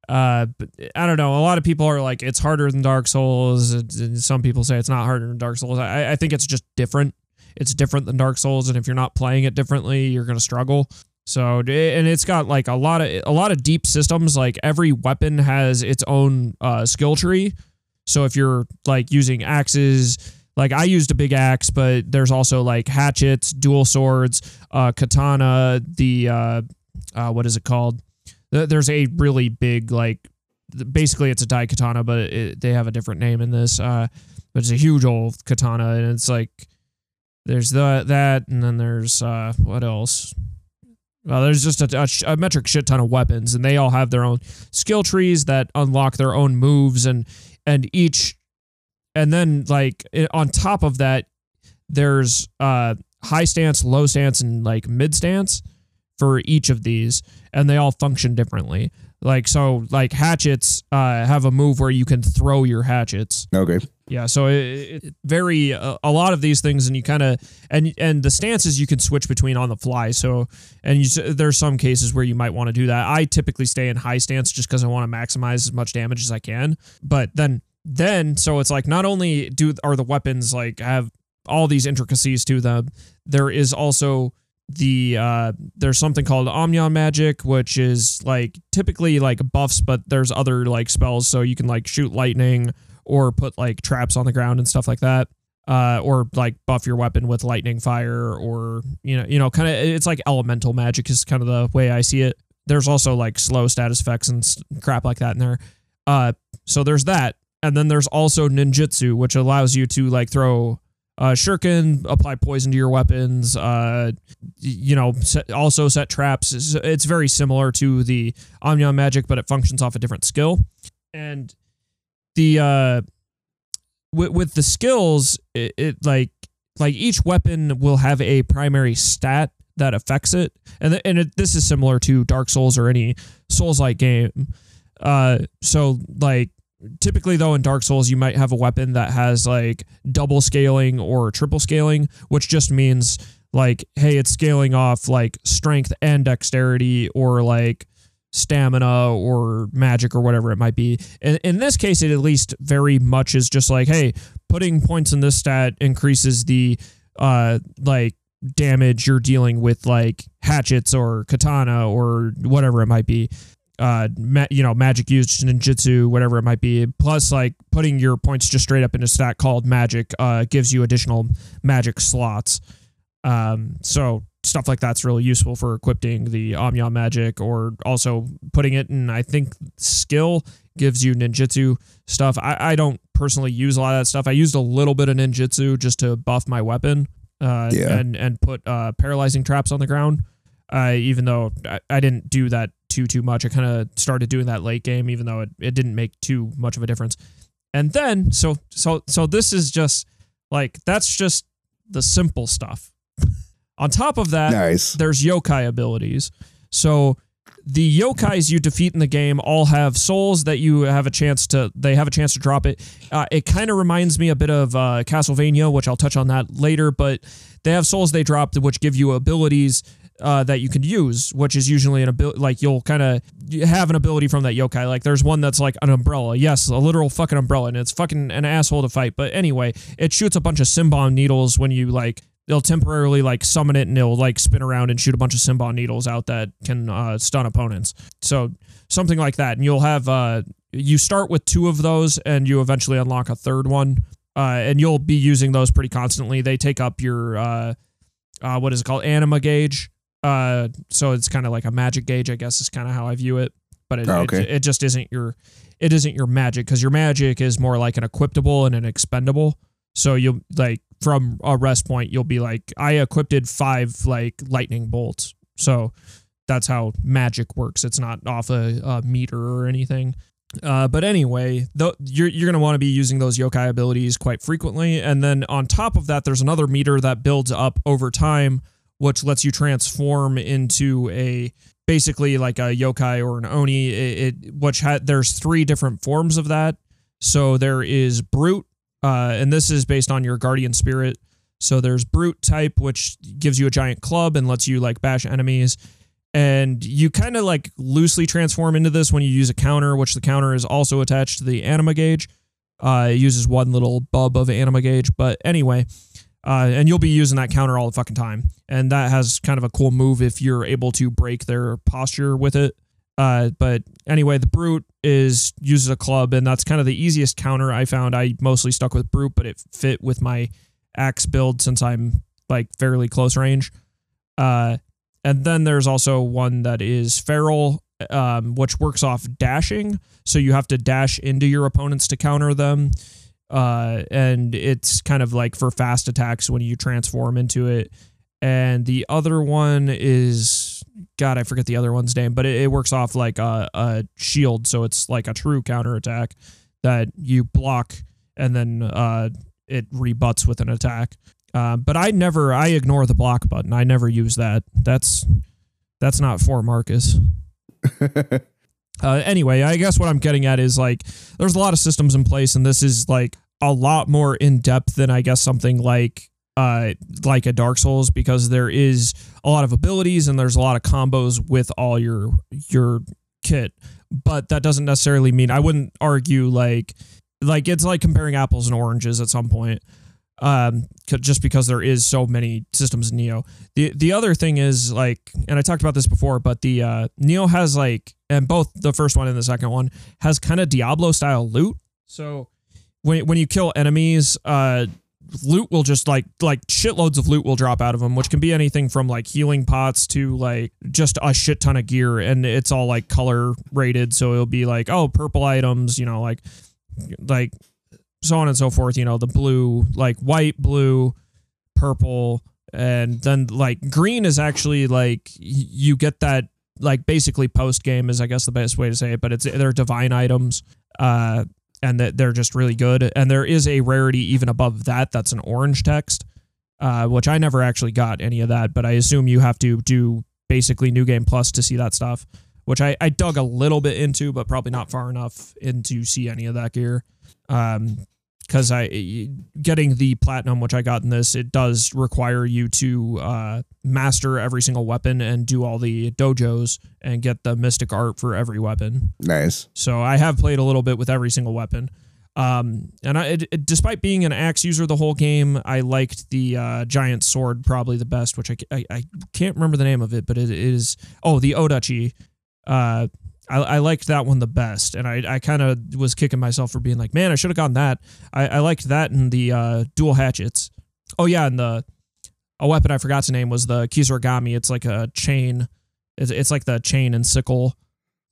Uh, but I don't know. A lot of people are like, it's harder than Dark Souls. and- Some people say it's not harder than Dark Souls. I, I think it's just different. It's different than Dark Souls, and if you're not playing it differently, you're gonna struggle. So, and it's got like a lot of a lot of deep systems. Like every weapon has its own uh, skill tree. So if you're like using axes, like I used a big axe, but there's also like hatchets, dual swords, uh, katana, the uh, uh, what is it called? There's a really big like, basically it's a dai katana, but it, they have a different name in this. Uh, but it's a huge old katana, and it's like there's the that, and then there's uh, what else? Well, there's just a, a, a metric shit ton of weapons, and they all have their own skill trees that unlock their own moves, and and each, and then like on top of that, there's uh high stance, low stance, and like mid stance for each of these, and they all function differently. Like so, like hatchets uh, have a move where you can throw your hatchets. Okay. Yeah, so it, it very uh, a lot of these things, and you kind of and and the stances you can switch between on the fly. So and you, there's some cases where you might want to do that. I typically stay in high stance just because I want to maximize as much damage as I can. But then then so it's like not only do are the weapons like have all these intricacies to them, there is also the uh there's something called Onmyo magic which is like typically like buffs but there's other like spells. So you can like shoot lightning or put like traps on the ground and stuff like that uh or like buff your weapon with lightning fire or you know you know kind of it's like elemental magic is kind of the way I see it. There's also like slow status effects and crap like that in there. Uh so there's that. And then there's also ninjutsu which allows you to like throw uh, shuriken, apply poison to your weapons. Uh, you know, set, also set traps. It's, it's very similar to the Onmyo magic, but it functions off a different skill. And the uh, with with the skills, it, it like like each weapon will have a primary stat that affects it, and th- and it, this is similar to Dark Souls or any Souls like game. Uh, so like typically though in dark souls you might have a weapon that has like double scaling or triple scaling which just means like hey it's scaling off like strength and dexterity or like stamina or magic or whatever it might be. In, in this case it at least very much is just like hey putting points in this stat increases the uh like damage you're dealing with like hatchets or katana or whatever it might be uh, ma- you know, magic used ninjutsu, whatever it might be. Plus, like putting your points just straight up in a stat called magic uh, gives you additional magic slots. Um, so stuff like that's really useful for equipping the Onmyo magic, or also putting it in. I think skill gives you ninjutsu stuff. I, I don't personally use a lot of that stuff. I used a little bit of ninjutsu just to buff my weapon, uh, Yeah. and and put uh, paralyzing traps on the ground. Uh, even though I, I didn't do that too too much, I kind of started doing that late game, even though it, it didn't make too much of a difference. And then so so so this is just like that's just the simple stuff. On top of that, Nice. there's yokai abilities. So the yokais you defeat in the game all have souls that you have a chance to they have a chance to drop it. Uh, it kind of reminds me a bit of uh, Castlevania, which I'll touch on that later. But they have souls they drop which give you abilities uh, that you can use, which is usually an ability like you'll kind of have an ability from that yokai. Like there's one that's like an umbrella. Yes, a literal fucking umbrella, and it's fucking an asshole to fight. But anyway, it shoots a bunch of senbon needles when you like they'll temporarily like summon it and it'll like spin around and shoot a bunch of senbon needles out that can uh, stun opponents. So something like that, and you'll have uh, you start with two of those, and you eventually unlock a third one, uh, and you'll be using those pretty constantly. They take up your uh, uh, what is it called, anima gauge. Uh, so it's kind of like a magic gauge, I guess is kind of how I view it. But it, Oh, okay. it, it just isn't your it isn't your magic because your magic is more like an equipable and an expendable. So you'll like from a rest point, you'll be like, I equipped five like lightning bolts. So that's how magic works. It's not off a, a meter or anything. Uh, but anyway, th- you're you're gonna want to be using those yokai abilities quite frequently, and then on top of that, there's another meter that builds up over time, which lets you transform into a basically like a yokai or an oni. It, it which had there's three different forms of that. So there is brute, uh, and this is based on your guardian spirit. So there's brute type, which gives you a giant club and lets you like bash enemies and you kind of like loosely transform into this when you use a counter, which the counter is also attached to the anima gauge. Uh, it uses one little bub of anima gauge, but anyway, uh, and you'll be using that counter all the fucking time, and that has kind of a cool move if you're able to break their posture with it. Uh, but anyway, the brute is uses a club, and that's kind of the easiest counter I found. I mostly stuck with brute, but it fit with my axe build since I'm like fairly close range. Uh, and then there's also one that is feral, um, which works off dashing. So you have to dash into your opponents to counter them. Uh, and it's kind of like for fast attacks when you transform into it. And the other one is, God, I forget the other one's name, but it, it works off like a, a shield. So it's like a true counter attack that you block and then uh, it rebuts with an attack. Uh, but I never, I ignore the block button. I never use that. That's that's not for Marcus. (laughs) uh, anyway, I guess what I'm getting at is like there's a lot of systems in place, and this is like a lot more in depth than I guess something like uh like a Dark Souls because there is a lot of abilities and there's a lot of combos with all your your kit. But that doesn't necessarily mean I wouldn't argue like like it's like comparing apples and oranges at some point um, just because there is so many systems in Nioh. The the other thing is like, and I talked about this before, but the uh, Nioh has like, and both the first one and the second one has kind of Diablo style loot. So when when you kill enemies, uh, loot will just like like shitloads of loot will drop out of them, which can be anything from like healing pots to like just a shit ton of gear, and it's all like color rated. So it'll be like oh purple items, you know, like like so on and so forth. You know, the blue, like white, blue, purple, and then like green is actually like you get that like basically post game is I guess the best way to say it, but it's they're divine items. Uh, and that they're just really good. And there is a rarity even above that. That's an orange text, uh, which I never actually got any of that, but I assume you have to do basically New Game Plus to see that stuff, which I, I dug a little bit into, but probably not far enough in to see any of that gear. Um, because I getting the platinum, which I got in this, it does require you to uh, master every single weapon and do all the dojos and get the mystic art for every weapon. Nice. So I have played a little bit with every single weapon. Um, and I, it, it, despite being an axe user the whole game, I liked the uh, giant sword probably the best, which I, I, I, can't remember the name of it, but it is oh the Odachi. Uh, I, I liked that one the best, and I, I kind of was kicking myself for being like, man, I should have gotten that. I, I liked that and the uh, dual hatchets. Oh yeah, and the a weapon I forgot to name was the Kusarigama. It's like a chain. It's, it's like the chain and sickle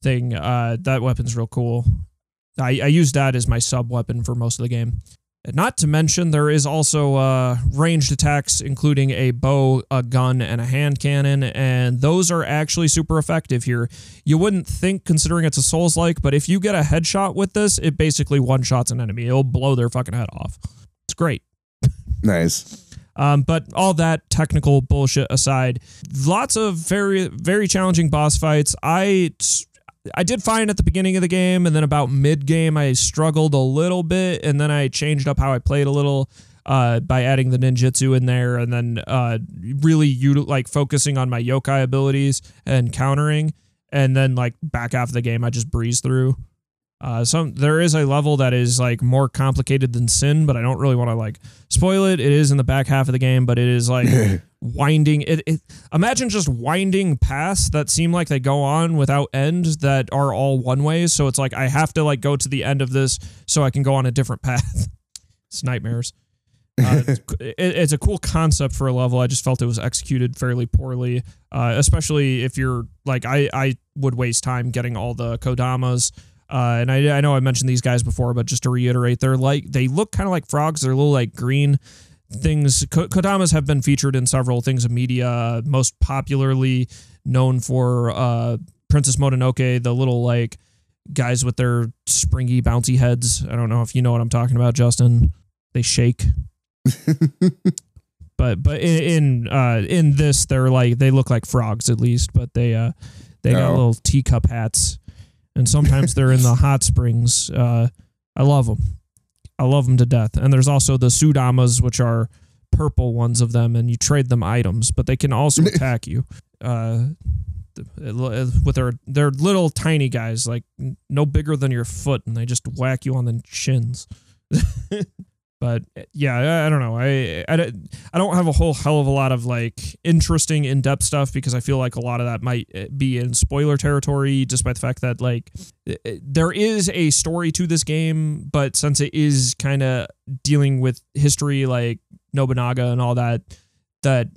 thing. Uh, that weapon's real cool. I, I used that as my sub weapon for most of the game. Not to mention, there is also uh, ranged attacks, including a bow, a gun, and a hand cannon, and those are actually super effective here. You wouldn't think, considering it's a Souls like, but if you get a headshot with this, it basically one shots an enemy. It'll blow their fucking head off. It's great. Nice. Um, but all that technical bullshit aside, lots of very, very challenging boss fights. I I did fine at the beginning of the game, and then about mid game, I struggled a little bit, and then I changed up how I played a little uh, by adding the ninjutsu in there, and then uh, really like focusing on my yokai abilities and countering, and then like back half of the game, I just breeze through. Uh, some there is a level that is like more complicated than Sin, but I don't really want to like spoil it. It is in the back half of the game, but it is like (laughs) winding. It, it imagine just winding paths that seem like they go on without end that are all one ways. So it's like I have to like go to the end of this so I can go on a different (laughs) path. it's nightmares. Uh, (laughs) it's, it, it's, a cool concept for a level. I just felt it was executed fairly poorly, uh, especially if you're like I I would waste time getting all the kodamas uh, and I, I know I mentioned these guys before, but just to reiterate, they're like they look kind of like frogs. They're a little like green. things. Ko- Kodamas have been featured in several things of media. Most popularly known for uh, Princess Mononoke, the little like guys with their springy bouncy heads. I don't know if you know what I'm talking about, Justin. They shake. (laughs) but but in in, uh, in this they're like they look like frogs at least, but they uh they got Oh. little teacup hats, and sometimes they're in the (laughs) hot springs. Uh, I love them. I love them to death. And there's also the Sudamas, which are purple ones of them, and you trade them items, but they can also (laughs) attack you. Uh, with their they're little tiny guys, like no bigger than your foot, and they just whack you on the shins. (laughs) but yeah, I, I don't know. I, I don't- I don't have a whole hell of a lot of like interesting in depth stuff because I feel like a lot of that might eh, be in spoiler territory, despite the fact that like eh, eh, there is a story to this game, but since it is kind of dealing with history like Nobunaga and all that, that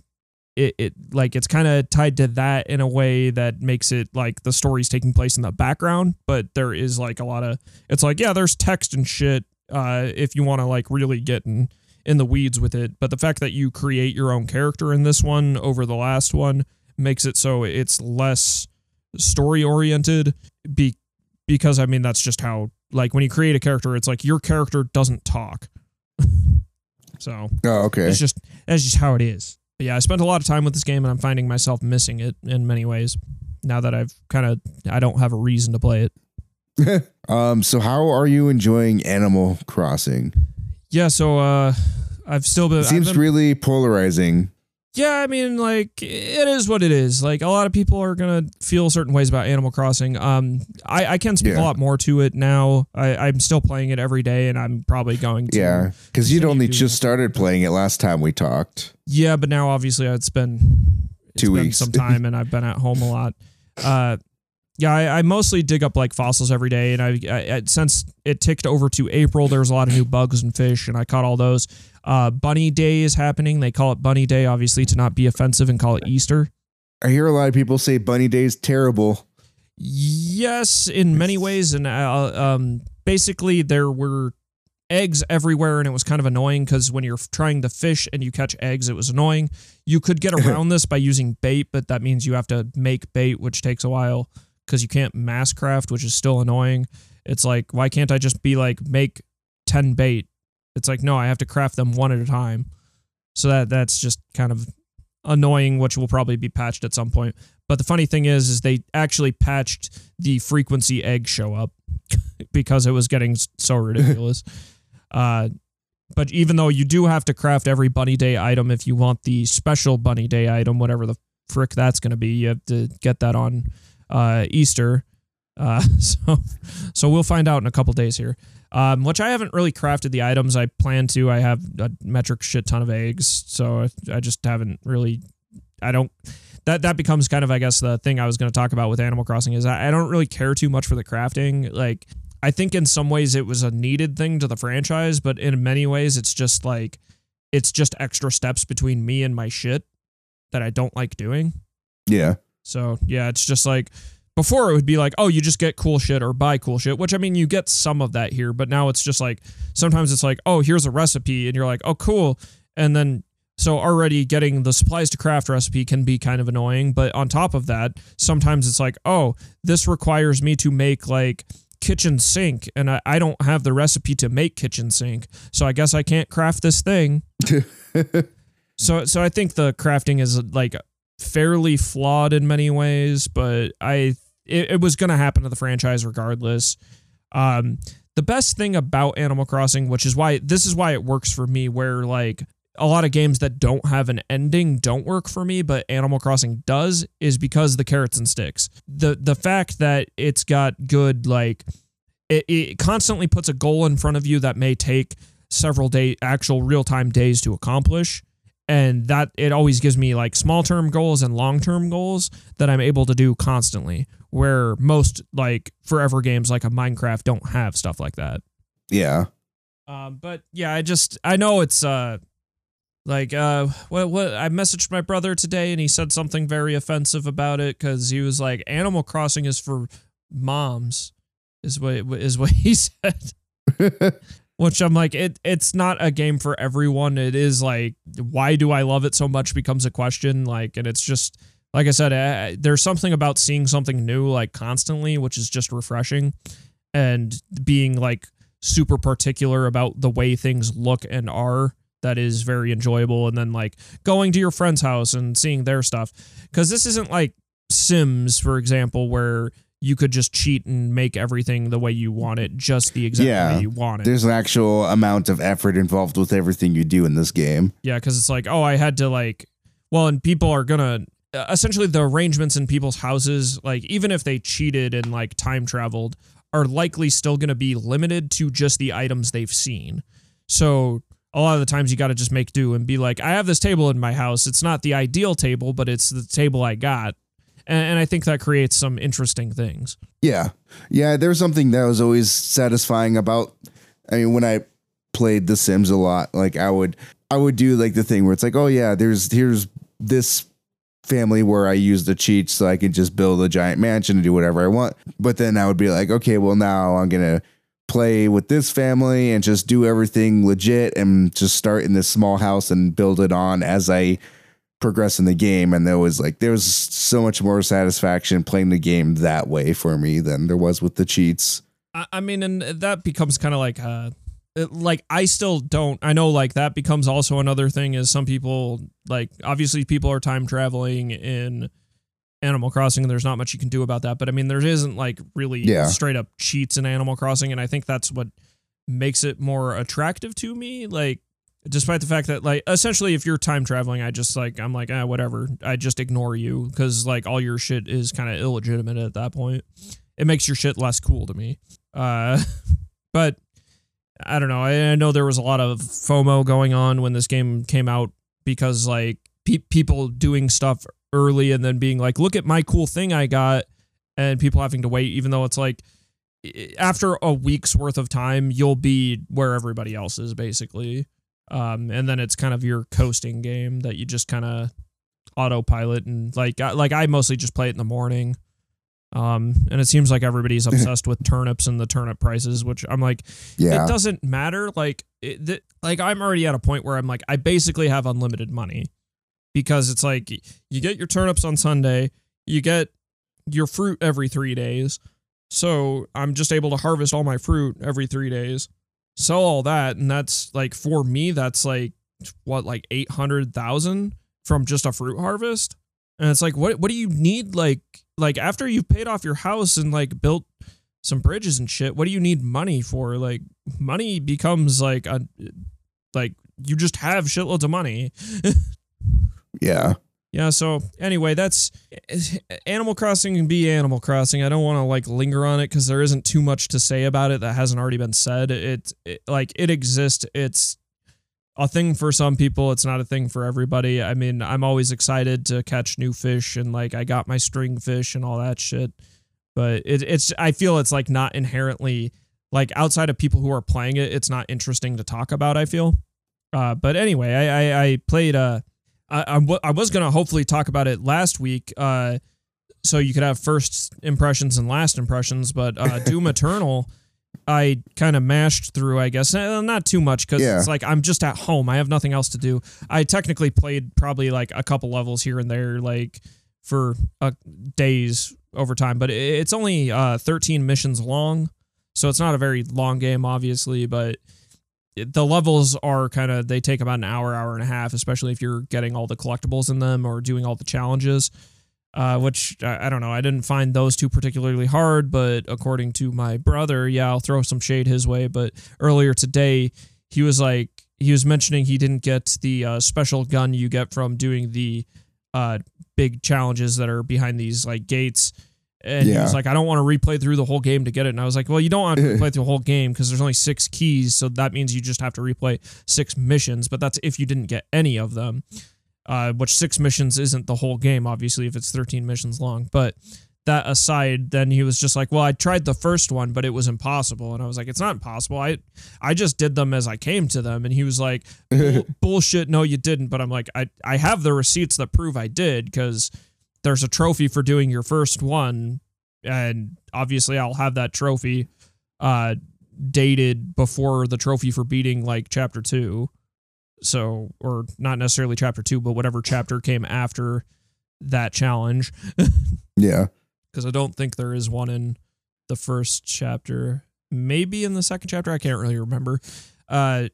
it, it like it's kind of tied to that in a way that makes it like the story's taking place in the background, but there is like a lot of it's like yeah, there's text and shit uh if you want to like really get in in the weeds with it, but the fact that you create your own character in this one over the last one makes it so it's less story oriented be because I mean that's just how like when you create a character it's like your character doesn't talk. (laughs) so Oh, okay. it's just that's just how it is. But yeah, I spent a lot of time with this game and I'm finding myself missing it in many ways. Now that I've kind of I don't have a reason to play it. (laughs) um, so how are you enjoying Animal Crossing? Yeah, so uh I've still been, It seems been- really polarizing. Yeah, I mean like it is what it is. Like a lot of people are going to feel certain ways about Animal Crossing. Um I I can speak a lot more to it now. I I'm still playing it every day and I'm probably going to Yeah, because you'd only just started playing it last time we talked. Yeah, but now obviously it's been it's Two been weeks. some time, and I've been at home a lot. (laughs) Uh, yeah, I, I mostly dig up like fossils every day, and I, I, since it ticked over to April, there's a lot of new bugs and fish, and I caught all those. Uh, Bunny Day is happening. They call it Bunny Day, obviously, to not be offensive, and call it Easter. I hear a lot of people say Bunny Day is terrible. Yes, in many ways, and uh, um, basically there were eggs everywhere, and it was kind of annoying because when you're trying to fish and you catch eggs, it was annoying. You could get (laughs) around this by using bait, but that means you have to make bait, which takes a while because you can't mass craft, which is still annoying. It's like, why can't I just be like make ten bait? It's like, no, I have to craft them one at a time. So that that's just kind of annoying, which will probably be patched at some point. But the funny thing is, is they actually patched the frequency eggs show up (laughs) because it was getting so (laughs) ridiculous. uh, but even though you do have to craft every bunny day item if you want the special bunny day item, whatever the frick that's going to be, you have to get that on uh, Easter. Uh, (laughs) so, so we'll find out in a couple days here. Um, which I haven't really crafted the items I plan to. I have a metric shit ton of eggs, so I, I just haven't really. I don't. That that becomes kind of I guess the thing I was going to talk about with Animal Crossing is I, I don't really care too much for the crafting. Like I think in some ways it was a needed thing to the franchise, but in many ways it's just like it's just extra steps between me and my shit that I don't like doing. Yeah. So yeah, it's just like before it would be like, oh, you just get cool shit or buy cool shit, which I mean, you get some of that here, but now it's just like sometimes it's like, oh, here's a recipe, and you're like, oh, cool, and then so already getting the supplies to craft recipe can be kind of annoying, but on top of that, sometimes it's like, oh, this requires me to make like kitchen sink, and I, I don't have the recipe to make kitchen sink, so I guess I can't craft this thing. (laughs) So so I think the crafting is like fairly flawed in many ways, but I it, it was gonna happen to the franchise regardless. Um the best thing about Animal Crossing, which is why this is why it works for me, where like a lot of games that don't have an ending don't work for me, but Animal Crossing does, is because the carrots and sticks. The the fact that it's got good like it, it constantly puts a goal in front of you that may take several day actual real time days to accomplish and that it always gives me like small term goals and long term goals that I'm able to do constantly where most like forever games like a Minecraft don't have stuff like that. yeah. Um but yeah, I just I know it's uh like uh what what I messaged my brother today and he said something very offensive about it cuz he was like Animal Crossing is for moms is what is what he (laughs) said. (laughs) which I'm like, it it's not a game for everyone. It is like, why do I love it so much becomes a question. Like, and it's just like I said, uh, there's something about seeing something new like constantly, which is just refreshing, and being like super particular about the way things look and are. That is very enjoyable, and then like going to your friend's house and seeing their stuff, because this isn't like Sims, for example, where you could just cheat and make everything the way you want it, just the exact Yeah. way you want it. There's an actual amount of effort involved with everything you do in this game. Yeah, because it's like, oh, I had to like, well, and people are gonna essentially the arrangements in people's houses, like even if they cheated and like time traveled, are likely still gonna be limited to just the items they've seen. So a lot of the times you got to just make do and be like, I have this table in my house. It's not the ideal table, but it's the table I got, and, and I think that creates some interesting things. Yeah. Yeah, there's something that was always satisfying about I mean when I played The Sims a lot, like I would I would do like the thing where it's like, "Oh yeah, there's here's this family where I use the cheats so I can just build a giant mansion and do whatever I want." But then I would be like, "Okay, well now I'm to play with this family and just do everything legit and just start in this small house and build it on as I progress in the game and there was like there was so much more satisfaction playing the game that way for me than there was with the cheats I, I mean, and that becomes kind of like, uh, like I still don't. I know, like that becomes also another thing. Is some people like obviously people are time traveling in Animal Crossing, and there's not much you can do about that. But I mean, there isn't like really Yeah. straight up cheats in Animal Crossing, and I think that's what makes it more attractive to me. Like, despite the fact that like essentially, if you're time traveling, I just like I'm like ah whatever. I just ignore you because like all your shit is kind of illegitimate at that point. It makes your shit less cool to me. Uh, (laughs) but I don't know. I, I know there was a lot of FOMO going on when this game came out because like pe- people doing stuff early and then being like, "Look at my cool thing I got," and people having to wait, even though it's like after a week's worth of time, you'll be where everybody else is basically. Um, and then it's kind of your coasting game that you just kind of autopilot and like I, like I mostly just play it in the morning. Um, and it seems like everybody's (laughs) obsessed with turnips and the turnip prices, which I'm like, yeah it doesn't matter. Like, it, th- like I'm already at a point where I'm like, I basically have unlimited money because it's like you get your turnips on Sunday, you get your fruit every three days, so I'm just able to harvest all my fruit every three days, sell all that, and that's like for me, that's like what like eight hundred thousand from just a fruit harvest. And it's like, what what do you need? Like, like after you've paid off your house and like built some bridges and shit, what do you need money for? Like, money becomes like a like you just have shitloads of money. (laughs) yeah Yeah, so anyway, that's Animal Crossing can be Animal Crossing. I don't want to like linger on it cuz there isn't too much to say about it that hasn't already been said. It, it like it exists. It's a thing for some people, it's not a thing for everybody. I mean, I'm always excited to catch new fish and like I got my string fish and all that shit. But it, it's I feel it's like not inherently like outside of people who are playing it, it's not interesting to talk about, I feel. Uh, but anyway, I I, I played uh I, I, w- I was gonna hopefully talk about it last week, uh, so you could have first impressions and last impressions. But uh, (laughs) Doom Eternal, I kind of mashed through. I guess Eh, not too much because Yeah. it's like I'm just at home. I have nothing else to do. I technically played probably like a couple levels here and there, like for uh, days over time. But it's only uh, 13 missions long, so it's not a very long game, obviously. But the levels are kind of they take about an hour hour and a half especially if you're getting all the collectibles in them or doing all the challenges uh, which I, I don't know i didn't find those two particularly hard but according to my brother yeah i'll throw some shade his way but earlier today he was like he was mentioning he didn't get the uh, special gun you get from doing the uh, big challenges that are behind these like gates and he was like, I don't want to replay through the whole game to get it. And I was like, well, you don't want to (laughs) replay through the whole game because there's only six keys. So that means you just have to replay six missions. But that's if you didn't get any of them, uh, which six missions isn't the whole game, obviously, if it's 13 missions long. But that aside, then he was just like, well, I tried the first one, but it was impossible. And I was like, it's not impossible. I, I just did them as I came to them. And he was like, (laughs) bullshit. No, you didn't. But I'm like, I, I have the receipts that prove I did because there's a trophy for doing your first one and obviously I'll have that trophy uh dated before the trophy for beating like chapter two. So, or not necessarily chapter two, but whatever chapter came after that challenge. (laughs) Yeah. Because I don't think there is one in the first chapter. Maybe in the second chapter. I can't really remember. Uh,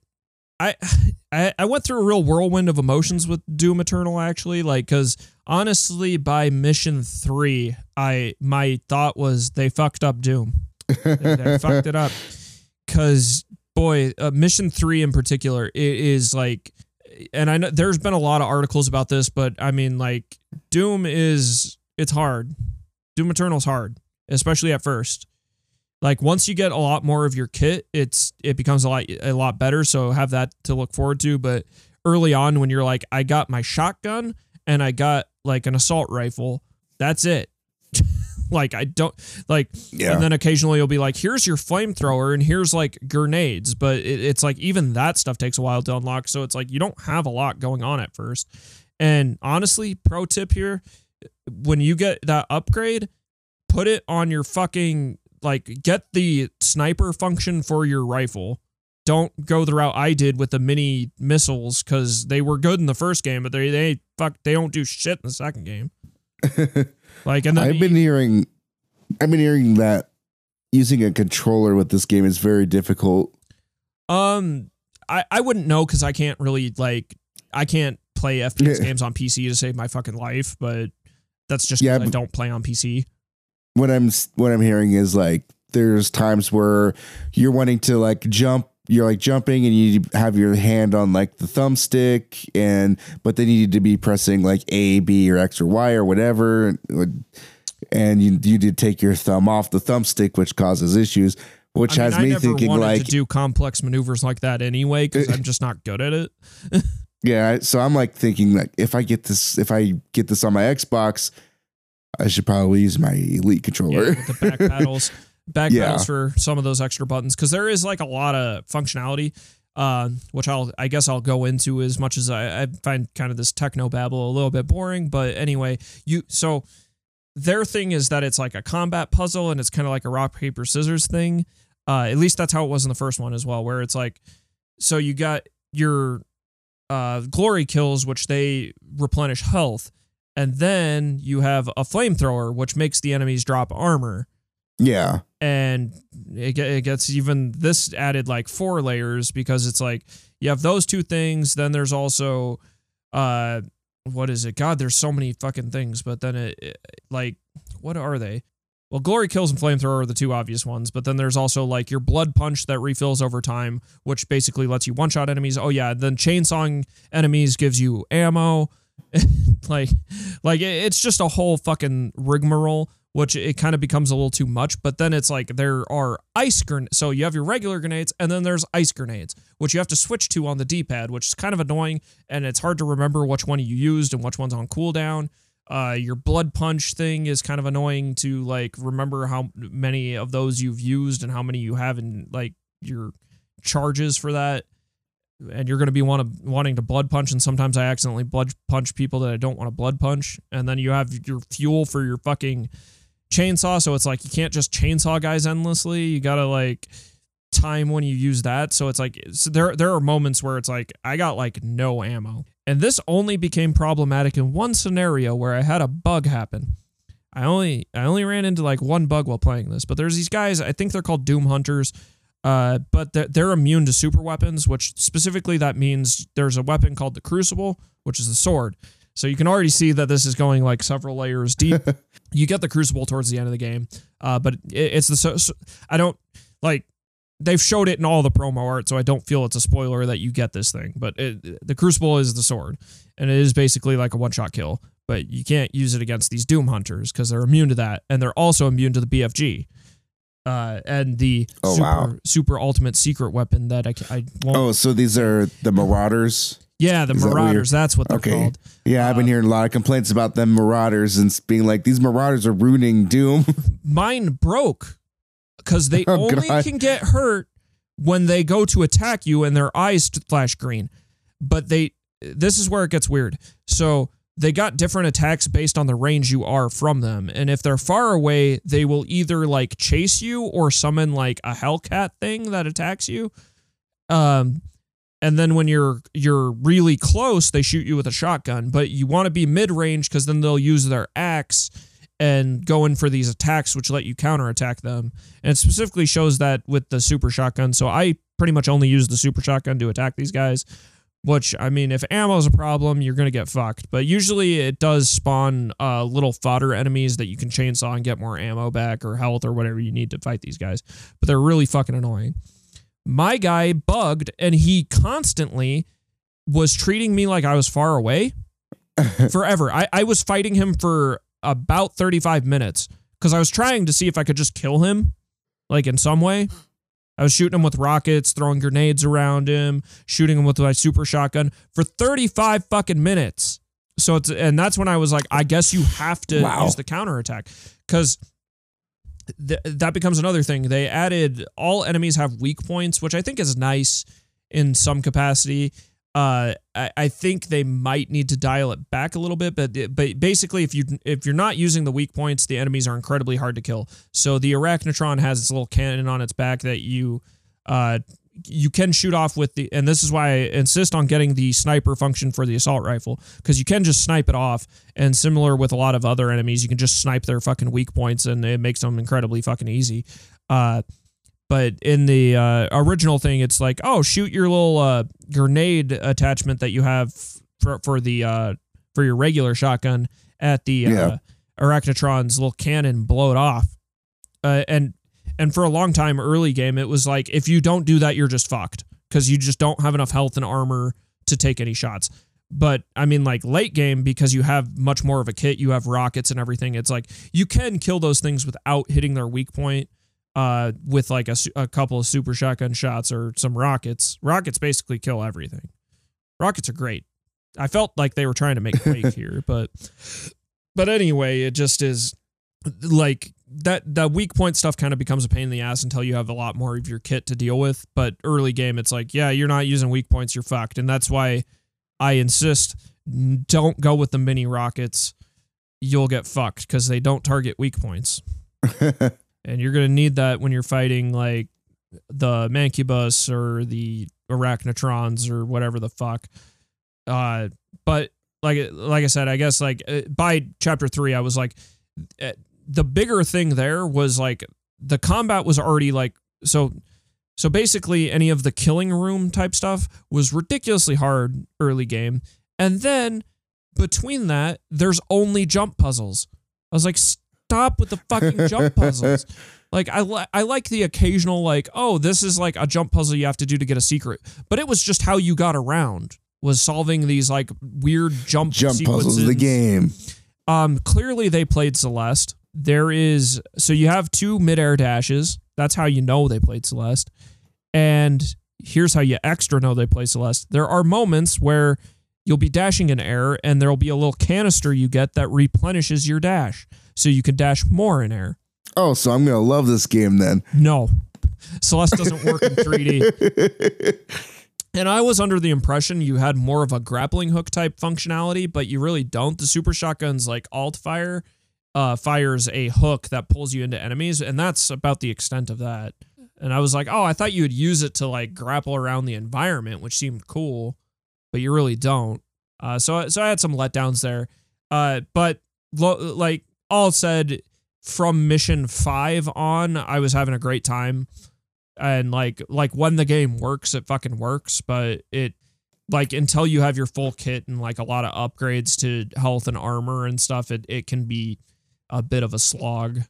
I, (sighs) I I went through a real whirlwind of emotions with Doom Eternal actually, like because honestly, by mission three, I my thought was they fucked up Doom. they, they (laughs) fucked it up because boy, uh, mission three in particular it is like, and I know there's been a lot of articles about this, but I mean like Doom is it's hard. Doom Eternal's hard, especially at first. Like once you get a lot more of your kit, it's it becomes a lot a lot better. So have that to look forward to. But early on, when you're like, I got my shotgun and I got like an assault rifle, that's it. (laughs) like I don't like, Yeah. and then occasionally you'll be like, here's your flamethrower and here's like grenades, but it, it's like even that stuff takes a while to unlock. So it's like you don't have a lot going on at first. And honestly, pro tip here, when you get that upgrade, put it on your fucking like get the sniper function for your rifle. Don't go the route I did with the mini missiles because they were good in the first game, but they they fuck they don't do shit in the second game. (laughs) like and I've been hearing I've been hearing that using a controller with this game is very difficult. um I I wouldn't know because I can't really like I can't play (laughs) FPS Yeah. games on PC to save my fucking life, but that's just Yeah, I don't play on PC. What I'm what I'm hearing is like there's times where you're wanting to like jump you're like jumping and you have your hand on like the thumbstick and but then you need to be pressing like A, B or X or Y or whatever and you you did take your thumb off the thumbstick which causes issues which I mean, has I me thinking like to do complex maneuvers like that anyway because uh, I'm just not good at it. (laughs) Yeah, so I'm like thinking like if I get this if I get this on my Xbox, I should probably use my Elite Yeah, controller. with the back paddles, (laughs) back Yeah. paddles for some of those extra buttons because there is like a lot of functionality, uh, which I'll I guess I'll go into as much as I, I find kind of this techno babble a little bit boring. But anyway, you so their thing is that it's like a combat puzzle and it's kind of like a rock paper scissors thing. Uh, at least that's how it was in the first one as well, where it's like so you got your uh, glory kills, which they replenish health. And then you have a flamethrower, which makes the enemies drop armor. yeah. And it, it gets even this added like four layers because it's like you have those two things. Then there's also, uh, what is it? God, there's so many fucking things. But then it, it like, what are they? Well, glory kills and flamethrower are the two obvious ones, but then there's also like your blood punch that refills over time, which basically lets you one shot enemies. Oh yeah, then chainsawing enemies gives you ammo. (laughs) like, like it- it's just a whole fucking rigmarole, which it kind of becomes a little too much. But then it's like there are ice grenades. So you have your regular grenades, and then there's ice grenades, which you have to switch to on the D-pad, which is kind of annoying, and it's hard to remember which one you used and which one's on cooldown. Uh, your blood punch thing is kind of annoying to like remember how many of those you've used and how many you have in like your charges for that. And you're going to be want wanting to blood punch, and sometimes I accidentally blood punch people that I don't want to blood punch. And then you have your fuel for your fucking chainsaw, so it's like you can't just chainsaw guys endlessly. You gotta like time when you use that. So it's like so there there are moments where it's like I got like no ammo. And this only became problematic in one scenario where I had a bug happen. I only I only ran into like one bug while playing this, but there's these guys, I think they're called Doom Hunters. Uh, but they're, they're immune to super weapons, which specifically that means there's a weapon called the Crucible, which is the sword. So you can already see that this is going like several layers deep. (laughs) you get the Crucible towards the end of the game, uh, but it, it's the so, so I don't like they've showed it in all the promo art, so I don't feel it's a spoiler that you get this thing. But it, the Crucible is the sword, and it is basically like a one shot kill. But you can't use it against these Doom Hunters because they're immune to that, and they're also immune to the BFG. Uh, and the Oh, super wow. super ultimate secret weapon that I, I won't. Oh, so these are the Marauders. Yeah, the is that Marauders. That's what they're Okay. called. Yeah, I've been hearing a lot of complaints about them Marauders and being like these Marauders are ruining Doom. (laughs) mine broke because they Oh, only God. can get hurt when they go to attack you and their eyes flash green. But they, this is where it gets weird. So they got different attacks based on the range you are from them. And if they're far away, they will either like chase you or summon like a Hellcat thing that attacks you. Um and then when you're you're really close, they shoot you with a shotgun. But you want to be mid range because then they'll use their axe and go in for these attacks, which let you counterattack them. And it specifically shows that with the super shotgun. So I pretty much only use the super shotgun to attack these guys. Which I mean, if ammo is a problem, you're gonna get fucked. But usually, it does spawn uh, little fodder enemies that you can chainsaw and get more ammo back or health or whatever you need to fight these guys. But they're really fucking annoying. My guy bugged, and he constantly was treating me like I was far away (laughs) forever. I, I was fighting him for about 35 minutes because I was trying to see if I could just kill him, like in some way. I was shooting him with rockets, throwing grenades around him, shooting him with my super shotgun for 35 fucking minutes. So it's and that's when I was like, I guess you have to Wow. use the counterattack because th- that becomes another thing. They added all enemies have weak points, which I think is nice in some capacity. Uh, I, I think they might need to dial it back a little bit, but but basically, if you if you're not using the weak points, the enemies are incredibly hard to kill. So the Arachnotron has this little cannon on its back that you uh you can shoot off with the and this is why I insist on getting the sniper function for the assault rifle because you can just snipe it off and similar with a lot of other enemies you can just snipe their fucking weak points and it makes them incredibly fucking easy. Uh but in the uh, original thing, it's like, oh, shoot your little uh, grenade attachment that you have for for the uh, for your regular shotgun at the uh, Yeah. Arachnotron's little cannon, blow it off. Uh, and and for a long time, early game, it was like if you don't do that, you're just fucked because you just don't have enough health and armor to take any shots. But I mean, like late game, because you have much more of a kit, you have rockets and everything. It's like you can kill those things without hitting their weak point uh, with like a, a couple of super shotgun shots or some rockets. Rockets basically kill everything. Rockets are great. I felt like they were trying to make (laughs) Quake here, but but anyway, it just is like that that weak point stuff kind of becomes a pain in the ass until you have a lot more of your kit to deal with. But early game, it's like, yeah, you're not using weak points, you're fucked, and that's why I insist don't go with the mini rockets. You'll get fucked because they don't target weak points (laughs) and you're gonna need that when you're fighting like the Mancubus or the Arachnotrons or whatever the fuck. Uh, but like like I said, I guess like uh, by chapter three, I was like, uh, the bigger thing there was like the combat was already like so. So basically, any of the killing room type stuff was ridiculously hard early game, and then between that, there's only jump puzzles. I was like, stop with the fucking jump (laughs) puzzles. Like I li- I like the occasional like, oh, this is like a jump puzzle you have to do to get a secret. But it was just how you got around was solving these like weird jump Jump sequences. puzzles, the game. Um clearly they played Celeste. There is so you have two midair dashes. That's how you know they played Celeste. And here's how you extra know they play Celeste. There are moments where you'll be dashing in air and there'll be a little canister you get that replenishes your dash. So you can dash more in air. Oh, so I'm gonna love this game then. No. Celeste doesn't work in 3D. (laughs) And I was under the impression you had more of a grappling hook type functionality, but you really don't. The super shotgun's like alt fire uh, fires a hook that pulls you into enemies, and that's about the extent of that. And I was like, oh, I thought you would use it to like grapple around the environment, which seemed cool, but you really don't. Uh, so so I had some letdowns there. Uh, but lo- like all said, from mission five on, I was having a great time and like like when the game works it fucking works but it like until you have your full kit and like a lot of upgrades to health and armor and stuff it, it can be a bit of a slog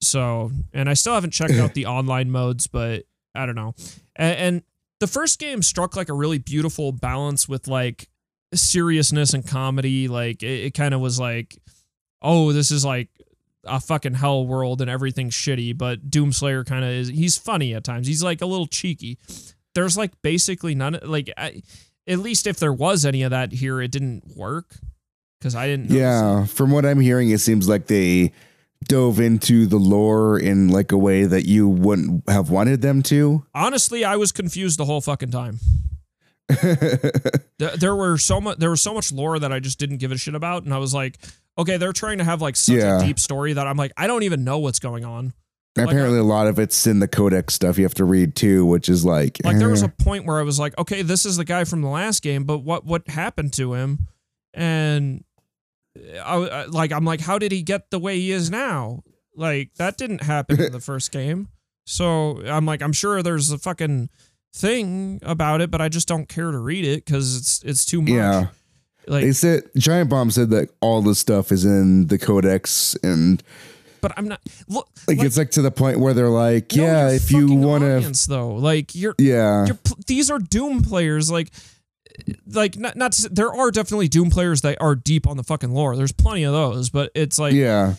so and i still haven't checked out the (clears throat) online modes but i don't know and, and the first game struck like a really beautiful balance with like seriousness and comedy like it, it kind of was like oh this is like a fucking hell world and everything's shitty, but Doomslayer kind of is. He's funny at times. He's like a little cheeky. There's like basically none. Like I, at least if there was any of that here, it didn't work because I didn't. Yeah, from what I'm hearing, it seems like they dove into the lore in like a way that you wouldn't have wanted them to. Honestly, I was confused the whole fucking time. (laughs) Th- there were so much there was so much lore that I just didn't give a shit about, and I was like, okay, they're trying to have like such Yeah. a deep story that I'm like, I don't even know what's going on. Like, Apparently, a lot of it's in the codex stuff you have to read too, which is like, Like there was eh. a point where I was like, okay, this is the guy from the last game, but what what happened to him? And I, like I'm like, how did he get the way he is now? Like that didn't happen in the (laughs) first game. So I'm like, I'm sure there's a fucking thing about it, but I just don't care to read it because it's it's too much. yeah. Like, They said Giant Bomb said that all the stuff is in the codex, and but I'm not. Look, like, it's like to the point where they're like, know yeah, if you want to, though, like you're yeah, you're these are Doom players. Like, like not not to, there are definitely Doom players that are deep on the fucking lore. There's plenty of those, but it's like yeah,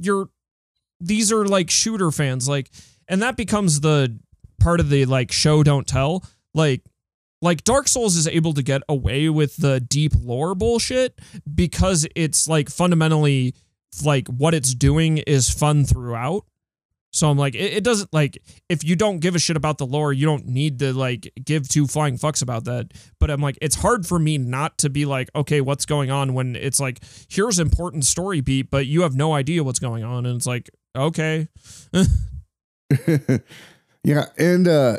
you're these are like shooter fans, like, and that becomes the part of the like show don't tell. Like, like Dark Souls is able to get away with the deep lore bullshit because it's like fundamentally like what it's doing is fun throughout. So I'm like, it, it doesn't like if you don't give a shit about the lore, you don't need to like give two flying fucks about that. But I'm like, it's hard for me not to be like, okay, what's going on when it's like, here's important story beat, but you have no idea what's going on, and it's like, okay, (laughs) yeah, and uh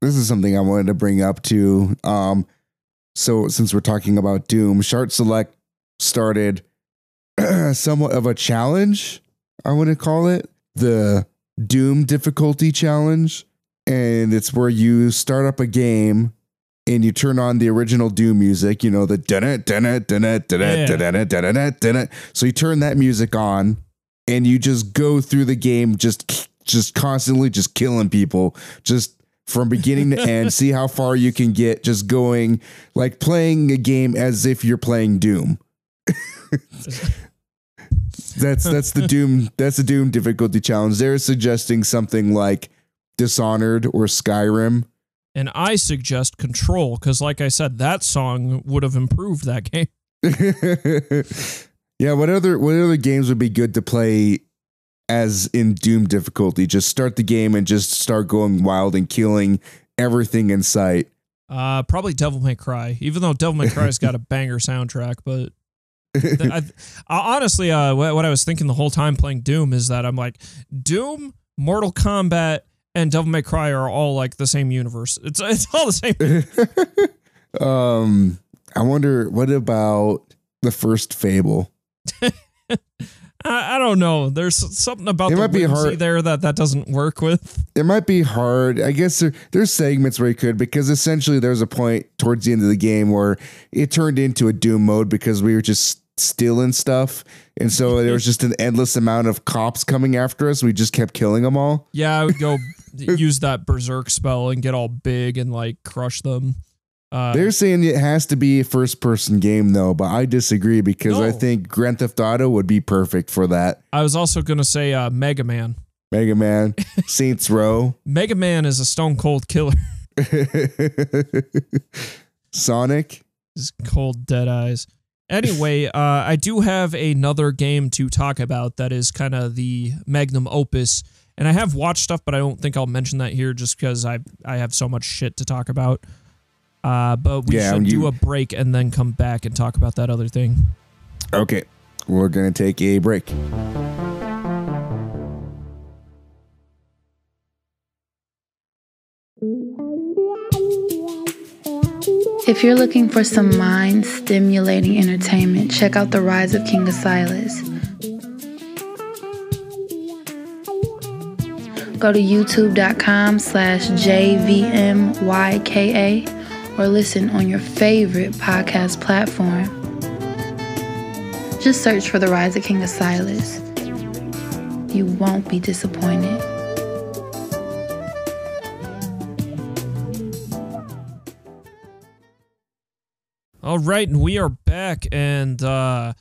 this is something I wanted to bring up too. Um, so since we're talking about Doom, Shart Select started (clears throat) somewhat of a challenge. I want to call it the Doom difficulty challenge, and it's where you start up a game and you turn on the original Doom music. You know the dun it dun it dun it dun it Yeah. dun it dun it dun it. So you turn that music on, and you just go through the game, just just constantly just killing people, just from beginning to end. See how far you can get, just going like playing a game as if you're playing Doom. That's (laughs) that's the Doom. That's the Doom difficulty challenge. They're suggesting something like Dishonored or Skyrim. and I suggest Control because, like I said, that song would have improved that (laughs) game. (laughs) yeah, what other what other games would be good to play as in Doom difficulty? Just start the game and just start going wild and killing everything in sight. Uh, probably Devil May Cry, even though Devil May Cry's got a banger soundtrack. But I, honestly, uh, what, what I was thinking the whole time playing Doom is that I'm like, Doom, Mortal Kombat, and Devil May Cry are all like the same universe. It's it's all the same. (laughs) um, I wonder what about the first Fable? (laughs) I, I don't know. There's something about It the might be hard- there that that doesn't work with. It might be hard. I guess there, there's segments where you could because essentially there was a point towards the end of the game where it turned into a Doom mode because we were just stealing stuff, and so there was just an endless amount of cops coming after us. We just kept killing them all. Yeah, I would go (laughs) use that berserk spell and get all big and like crush them. Uh, They're saying it has to be a first person game though, but I disagree because I think Grand Theft Auto would be perfect for that. I was also gonna say uh, Mega Man. Mega Man, (laughs) Saints Row, Mega Man is a stone cold killer. (laughs) Sonic. His cold dead eyes. Anyway, (laughs) uh, I do have another game to talk about that is kind of the magnum opus, and I have watched stuff, but I don't think I'll mention that here just because I I have so much shit to talk about. Uh, but we Yeah, should you- do a break and then come back and talk about that other thing. Okay, we're gonna take a break. If you're looking for some mind stimulating entertainment, check out The Rise of King Silas. Go to youtube.com slash JVMYKA or listen on your favorite podcast platform. Just search for The Rise of King Silas. You won't be disappointed. All right, and we are back, and uh,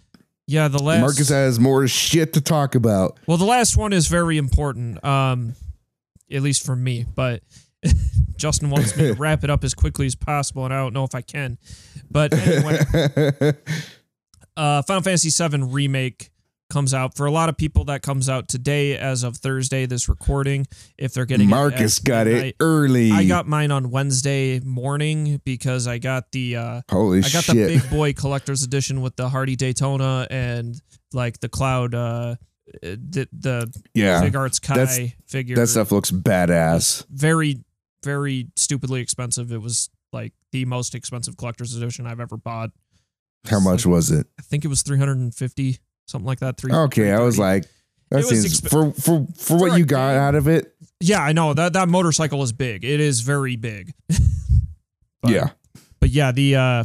yeah, the last Marcus has more shit to talk about. Well, the last one is very important, um, at least for me. But (laughs) Justin wants me to (laughs) wrap it up as quickly as possible, and I don't know if I can. But anyway, (laughs) uh, Final Fantasy VII remake comes out for a lot of people. That comes out today, as of Thursday. This recording, if they're getting Marcus it got midnight. it early. I got mine on Wednesday morning because I got the uh, Holy I got shit. the big boy collector's edition with the Hardy Daytona and like the Cloud uh the the yeah. Play Arts Kai that's- figure. That stuff looks badass. very very stupidly expensive. It was like the most expensive collector's edition I've ever bought. How much was it? I think it was 350 something like that. Three. Okay, I was like, that It seems exp- for for for for what a you got out of it. yeah, I know that that motorcycle is big. It is very big. (laughs) But- yeah, but yeah, the uh,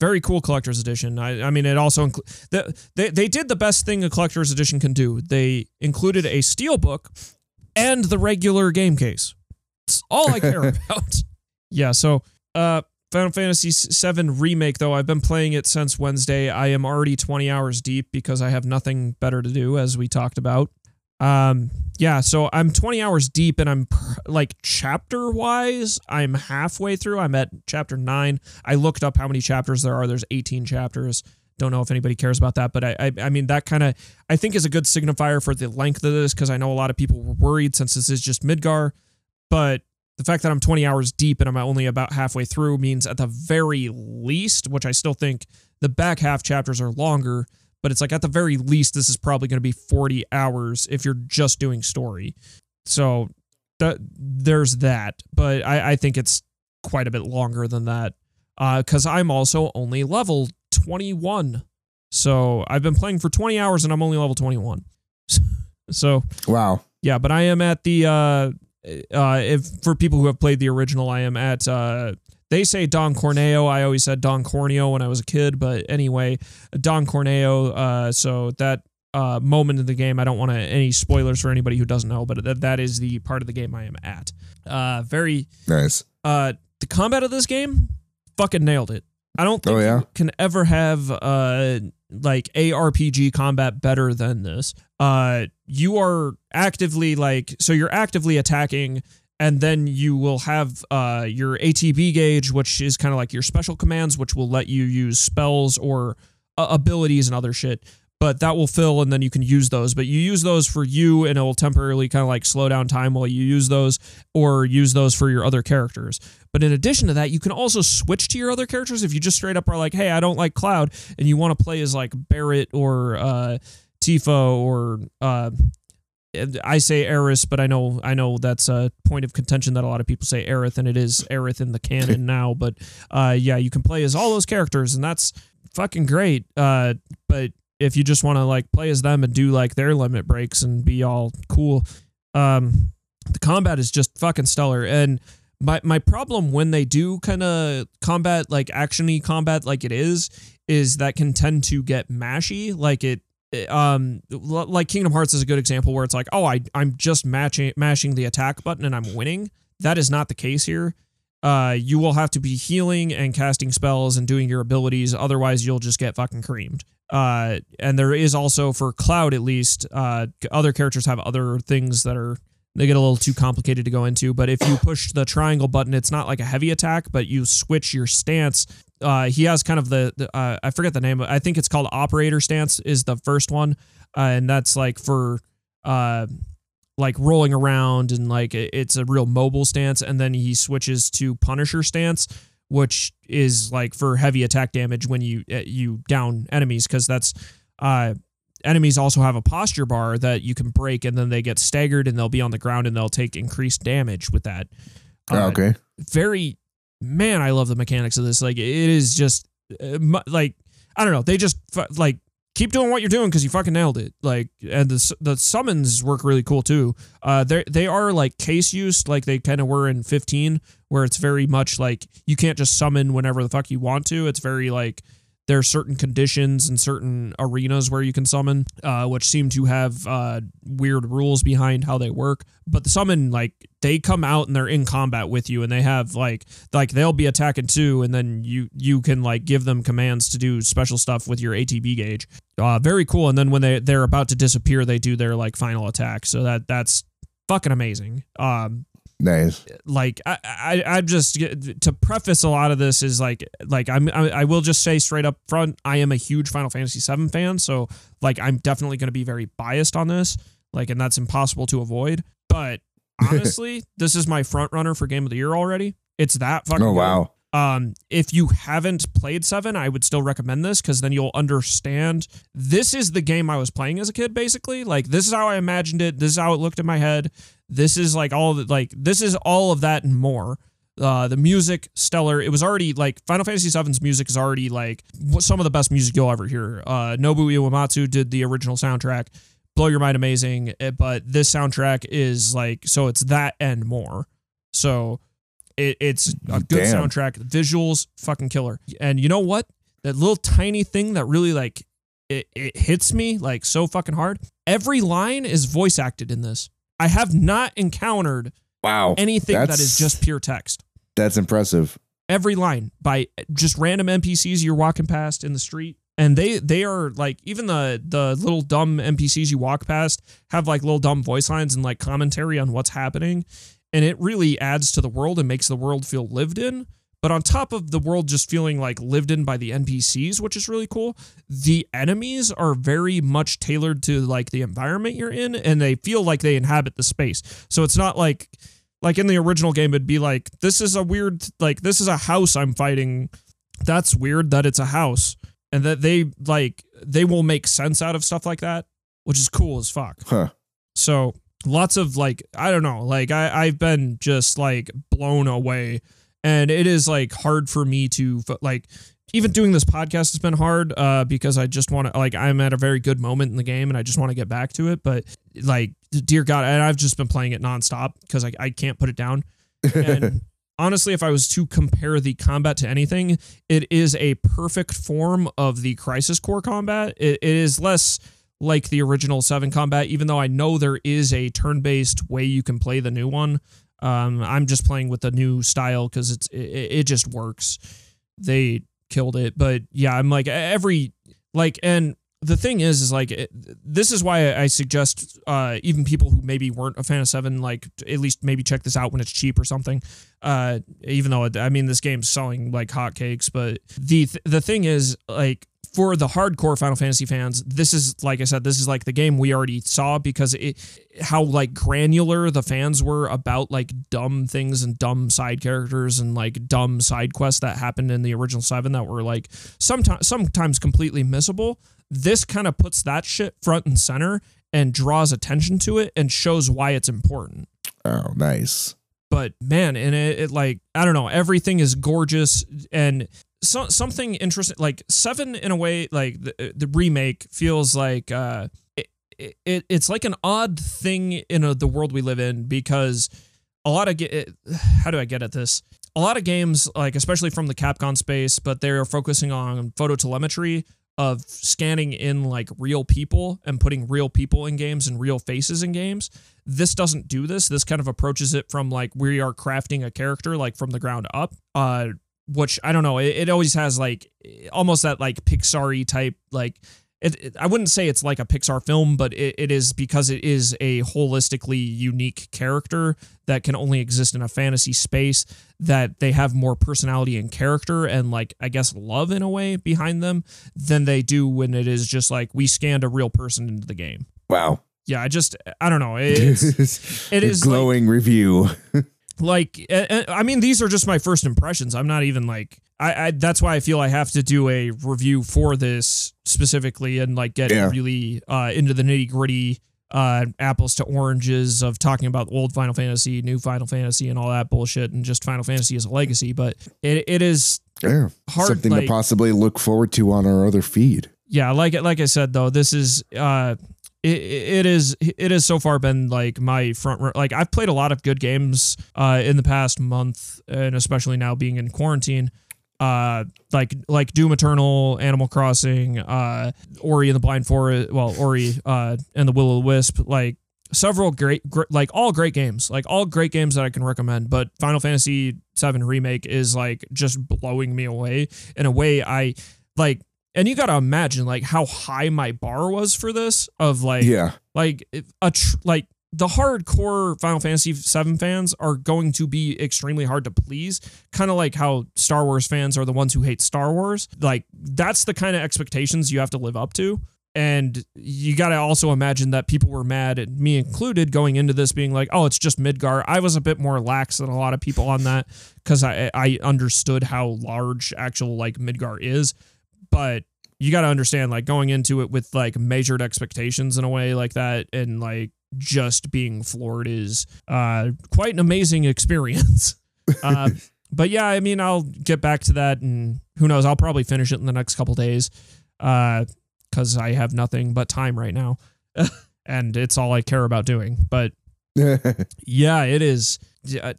very cool collector's edition. I, I mean, it also inclu- the, they they did the best thing a collector's edition can do. They included a steel book and the regular game case. It's all I care (laughs) about. Yeah, so uh, Final Fantasy VII remake though I've been playing it since Wednesday. I am already 20 hours deep because I have nothing better to do, as we talked about. Um, yeah, so I'm 20 hours deep and I'm like chapter wise, I'm halfway through. I'm at chapter nine. I looked up how many chapters there are. There's 18 chapters. Don't know if anybody cares about that, but I, I, I mean, that kind of, I think is a good signifier for the length of this because I know a lot of people were worried since this is just Midgar. But the fact that I'm 20 hours deep and I'm only about halfway through means at the very least, which I still think the back half chapters are longer, but it's like at the very least, this is probably going to be 40 hours if you're just doing story. So that there's that, but I, I think it's quite a bit longer than that because I'm also only level 21. So I've been playing for 20 hours and I'm only level 21. (laughs) so wow. yeah, but I am at the uh uh if for people who have played the original, I am at uh they say Don Corneo. I always said Don Corneo when I was a kid, but anyway, Don Corneo. Uh, so that uh moment in the game, I don't want to any spoilers for anybody who doesn't know, but that that is the part of the game I am at. Uh, very Nice. uh the combat of this game, fucking nailed it. I don't think Oh, yeah? you can ever have uh like ARPG combat better than this. Uh you are actively like so you're actively attacking and then you will have uh your ATB gauge which is kind of like your special commands which will let you use spells or uh, abilities and other shit. But that will fill and then you can use those. But you use those for you and it will temporarily kind of like slow down time while you use those or use those for your other characters. But in addition to that, you can also switch to your other characters if you just straight up are like, hey, I don't like Cloud, and you want to play as like Barrett or uh, Tifa or uh, I say Eris, but I know I know that's a point of contention that a lot of people say Aerith, and it is Aerith in the canon now. But uh, yeah, you can play as all those characters, and that's fucking great. Uh, but if you just want to like play as them and do like their limit breaks and be all cool, um, the combat is just fucking stellar. And my my problem when they do kind of combat like actiony combat like it is is that can tend to get mashy. Like it um like Kingdom Hearts is a good example where it's like oh I I'm just matching mashing the attack button and I'm winning. That is not the case here. Uh you will have to be healing and casting spells and doing your abilities. Otherwise you'll just get fucking creamed uh and there is also for Cloud at least uh other characters have other things that are they get a little too complicated to go into. But if you push the triangle button it's not like a heavy attack but you switch your stance. Uh, he has kind of the, the uh, i forget the name i think it's called operator stance is the first one. Uh, and that's like for uh, like rolling around and like it's a real mobile stance. And then he switches to punisher stance which is like for heavy attack damage when you uh, you down enemies because that's uh enemies also have a posture bar that you can break and then they get staggered and they'll be on the ground and they'll take increased damage with that. Uh, okay. Very man, I love the mechanics of this. Like it is just uh, like I don't know. They just like keep doing what you're doing because you fucking nailed it. Like and the the summons work really cool too. Uh, they they are like case used like they kind of were in 15, where it's very much like you can't just summon whenever the fuck you want to. It's very like there are certain conditions and certain arenas where you can summon, uh, which seem to have uh, weird rules behind how they work. But the summon, like they come out and they're in combat with you, and they have like like they'll be attacking too, and then you you can like give them commands to do special stuff with your ATB gauge. Uh, very cool. And then when they they're about to disappear, they do their like final attack. So that that's fucking amazing. Um, Nice. like I, I I'm just to preface a lot of this is like like I'm I, I will just say straight up front I am a huge Final Fantasy VII fan so like I'm definitely going to be very biased on this like and that's impossible to avoid but (laughs) honestly this is my front runner for game of the year already it's that fucking Oh good. Um, if you haven't played Seven, I would still recommend this because then you'll understand. This is the game I was playing as a kid, basically. Like this is how I imagined it. This is how it looked in my head. This is like all the, like this is all of that and more. Uh, the music stellar. It was already like Final Fantasy VII's music is already like some of the best music you'll ever hear. Uh, Nobuo Uematsu did the original soundtrack. Blow your mind, amazing. eh, But this soundtrack is like so it's that and more. So it, it's a good Damn. soundtrack. Visuals, fucking killer. And you know what? That little tiny thing that really like it, it hits me like so fucking hard. Every line is voice acted in this. I have not encountered Wow. anything that That's- just pure text. That's impressive. Every line by just random NPCs you're walking past in the street. And they they are like even the the little dumb NPCs you walk past have like little dumb voice lines and like commentary on what's happening. And it really adds to the world and makes the world feel lived in. But on top of the world just feeling like lived in by the NPCs, which is really cool, the enemies are very much tailored to like the environment you're in and they feel like they inhabit the space. So it's not like like in the original game it'd be like this is a weird like this is a house I'm fighting. That's weird that it's a house. And that they like they will make sense out of stuff like that, which is cool as fuck. Huh. So lots of like I don't know, like I I've been just like blown away, and it is like hard for me to like even doing this podcast has been hard uh because I just want to like I'm at a very good moment in the game and I just want to get back to it, but like dear God, and I've just been playing it nonstop because I I can't put it down. And (laughs) honestly, if I was to compare the combat to anything, it is a perfect form of the Crisis Core combat. It, it is less like the original Seven combat, even though I know there is a turn-based way you can play the new one. Um, I'm just playing with the new style because it's it, it just works. They killed it, but yeah, I'm like every like and the thing is is like it, this is why I suggest uh even people who maybe weren't a fan of 7 like at least maybe check this out when it's cheap or something uh even though it, I mean this game's selling like hotcakes but the th- the thing is like for the hardcore Final Fantasy fans this is like I said this is like the game we already saw because it how like granular the fans were about like dumb things and dumb side characters and like dumb side quests that happened in the original 7 that were like sometimes sometimes completely missable this kind of puts that shit front and center and draws attention to it and shows why it's important Oh, nice. but man and it, it like i don't know everything is gorgeous and so, something interesting like seven in a way like the, the remake feels like uh it, it it's like an odd thing in a, the world we live in because a lot of ge- how do i get at this a lot of games like especially from the capcom space but they're focusing on photogrammetry of scanning in like real people and putting real people in games and real faces in games. This doesn't do this. This kind of approaches it from like we are crafting a character like from the ground up. Uh which I don't know, it, it always has like almost that like Pixar type like it, it- I wouldn't say it's like a Pixar film, but it, it is because it is a holistically unique character that can only exist in a fantasy space that they have more personality and character and like I guess love in a way behind them than they do when it is just like we scanned a real person into the game. Wow. Yeah, I just I don't know. It's (laughs) it is like- glowing review. (laughs) like I mean these are just my first impressions. I'm not even like I, I that's why I feel I have to do a review for this specifically and like get Yeah. really uh into the nitty gritty uh apples to oranges of talking about old Final Fantasy, new Final Fantasy and all that bullshit and just Final Fantasy as a legacy, but it it is Yeah. hard Something like, to possibly look forward to on our other feed. yeah like it like i said though this is uh it, it is it has so far been like my front like i've played a lot of good games uh in the past month and especially now being in quarantine. Uh like like doom eternal animal crossing uh ori and the blind forest well ori uh and the will o' wisp like several great, gr like all great games like all great games that i can recommend but final fantasy 7 remake is like just blowing me away in a way i like and you got to imagine like how high my bar was for this of like Yeah. like a tr- like the hardcore Final Fantasy VII fans are going to be extremely hard to please, kind of like how Star Wars fans are the ones who hate Star Wars. Like that's the kind of expectations you have to live up to. And you got to also imagine that people were mad, and me included, going into this being like, "Oh, it's just Midgar." I was a bit more lax than a lot of people on that because I I understood how large actual like Midgar is, but you got to understand like going into it with like measured expectations in a way like that, and like just being floored is uh quite an amazing (laughs) experience. (laughs) uh, but yeah, I mean, I'll get back to that, and who knows? I'll probably finish it in the next couple days. Uh, because I have nothing but time right now. (laughs) and it's all I care about doing. But yeah, it is